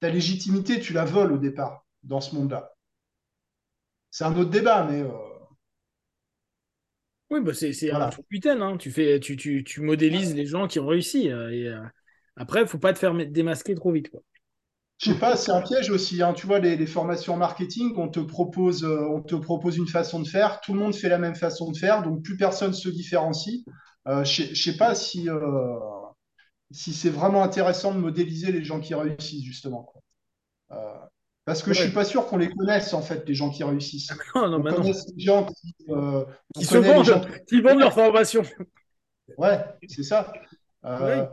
Ta légitimité, tu la voles au départ dans ce monde-là. C'est un autre débat, mais euh, Oui, bah c'est Voilà. un putain, hein. Tu, fais, tu, tu, tu modélises les gens qui ont réussi. euh, et, euh, après, il faut pas te faire démasquer trop vite. Quoi. Je sais pas, c'est un piège aussi. hein. Tu vois, les, les formations marketing, on te propose, on te propose une façon de faire. Tout le monde fait la même façon de faire, donc plus personne se différencie. Euh, je sais- je sais pas si, euh, si c'est vraiment intéressant de modéliser les gens qui réussissent, justement. quoi. Euh, parce que je Ouais. suis pas sûr qu'on les connaisse, en fait, les gens qui réussissent. Non, non, on bah non. connaît les gens qui, euh, se vendent, gens qui vendent leur formation. Ouais, c'est ça. Euh,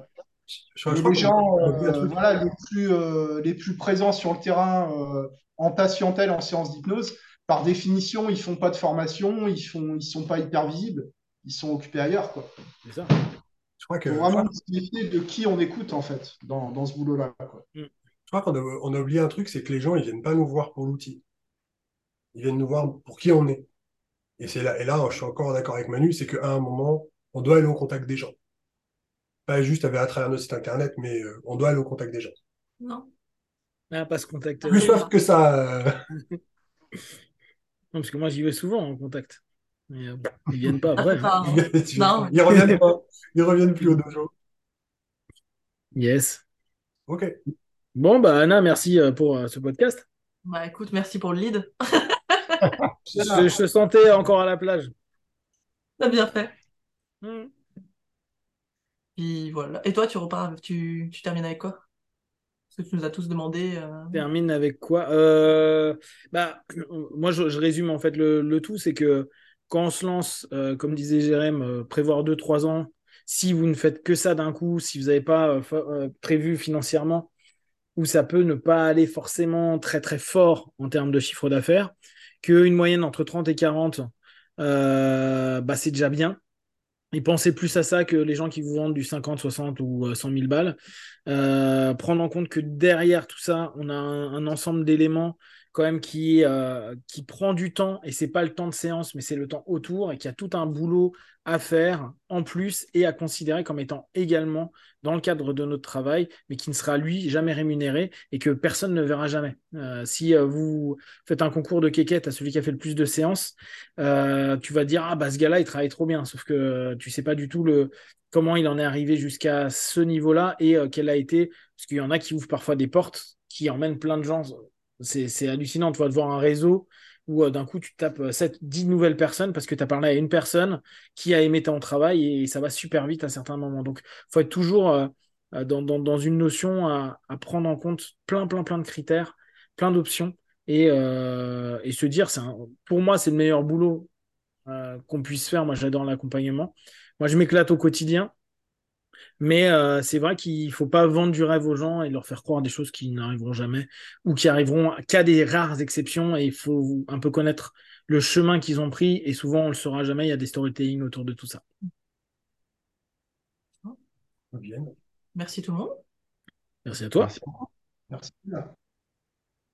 Je, je crois les gens euh, voilà, les, plus, euh, les plus présents sur le terrain euh, en patientèle, en séance d'hypnose, par définition, ils font pas de formation, ils font, ils sont pas hyper visibles, ils sont occupés ailleurs. Quoi. C'est ça. Je crois que, faut vraiment de qui on écoute en fait dans, dans ce boulot-là. quoi. je crois qu'on a, on a oublié un truc, c'est que les gens, ils viennent pas nous voir pour l'outil. Ils viennent nous voir pour qui on est. Et c'est là, et là, je suis encore d'accord avec Manu, c'est qu'à un moment, on doit aller au contact des gens. Pas juste à travers notre site internet, mais euh, on doit aller au contact des gens. Non. Ah, pas se contacter. Plus Non, soif que ça. euh, parce que moi, j'y vais souvent en contact. Mais euh, ils viennent pas après. hein. Enfin, tu- Non. Ils reviennent pas. Ils reviennent plus au dojo. Yes. Ok. Bon, bah Anna, merci euh, pour euh, ce podcast. bah écoute, merci pour le lead. Je, je te sentais encore à la plage. T'as bien fait. Hmm. Puis voilà. Et toi, tu repars, tu, tu termines avec quoi? Parce que tu nous as tous demandé. euh, termine avec quoi? Euh, bah, Moi, je, je résume en fait le, le tout, c'est que quand on se lance, euh, comme disait Jérém, euh, prévoir 2-3 ans, si vous ne faites que ça d'un coup, si vous n'avez pas euh, prévu financièrement, ou ça peut ne pas aller forcément très très fort en termes de chiffre d'affaires, qu'une moyenne entre 30 et 40, euh, bah, c'est déjà bien. Et pensez plus à ça que les gens qui vous vendent du 50, 60 ou euh, 100 000 balles. Prendre en compte que derrière tout ça, on a un ensemble d'éléments quand même qui, euh, qui prend du temps, et c'est pas le temps de séance, mais c'est le temps autour, et qui a tout un boulot à faire en plus et à considérer comme étant également dans le cadre de notre travail, mais qui ne sera lui jamais rémunéré et que personne ne verra jamais. Euh, si euh, vous faites un concours de quéquette à celui qui a fait le plus de séances, euh, tu vas dire ah bah ce gars-là il travaille trop bien, sauf que tu sais pas du tout le comment il en est arrivé jusqu'à ce niveau-là et quel a été parce qu'il y en a qui ouvrent parfois des portes qui emmènent plein de gens. C'est hallucinant tu de voir un réseau où euh, d'un coup tu tapes 7, 10 nouvelles personnes parce que tu as parlé à une personne qui a aimé ton travail et ça va super vite à certains moments. Donc il faut être toujours euh, euh, dans, une notion à, prendre en compte plein, plein, plein de critères, plein d'options et, euh, se dire, pour moi, c'est le meilleur boulot euh, qu'on puisse faire. Moi, j'adore l'accompagnement. Moi, je m'éclate au quotidien. Mais euh, c'est vrai qu'il faut pas vendre du rêve aux gens et leur faire croire des choses qui n'arriveront jamais ou qui arriveront qu'à des rares exceptions. Et il faut un peu connaître le chemin qu'ils ont pris. Et souvent, on le saura jamais. Il y a des storytelling autour de tout ça. Bien. Merci tout le monde. Merci à toi. Merci. Merci.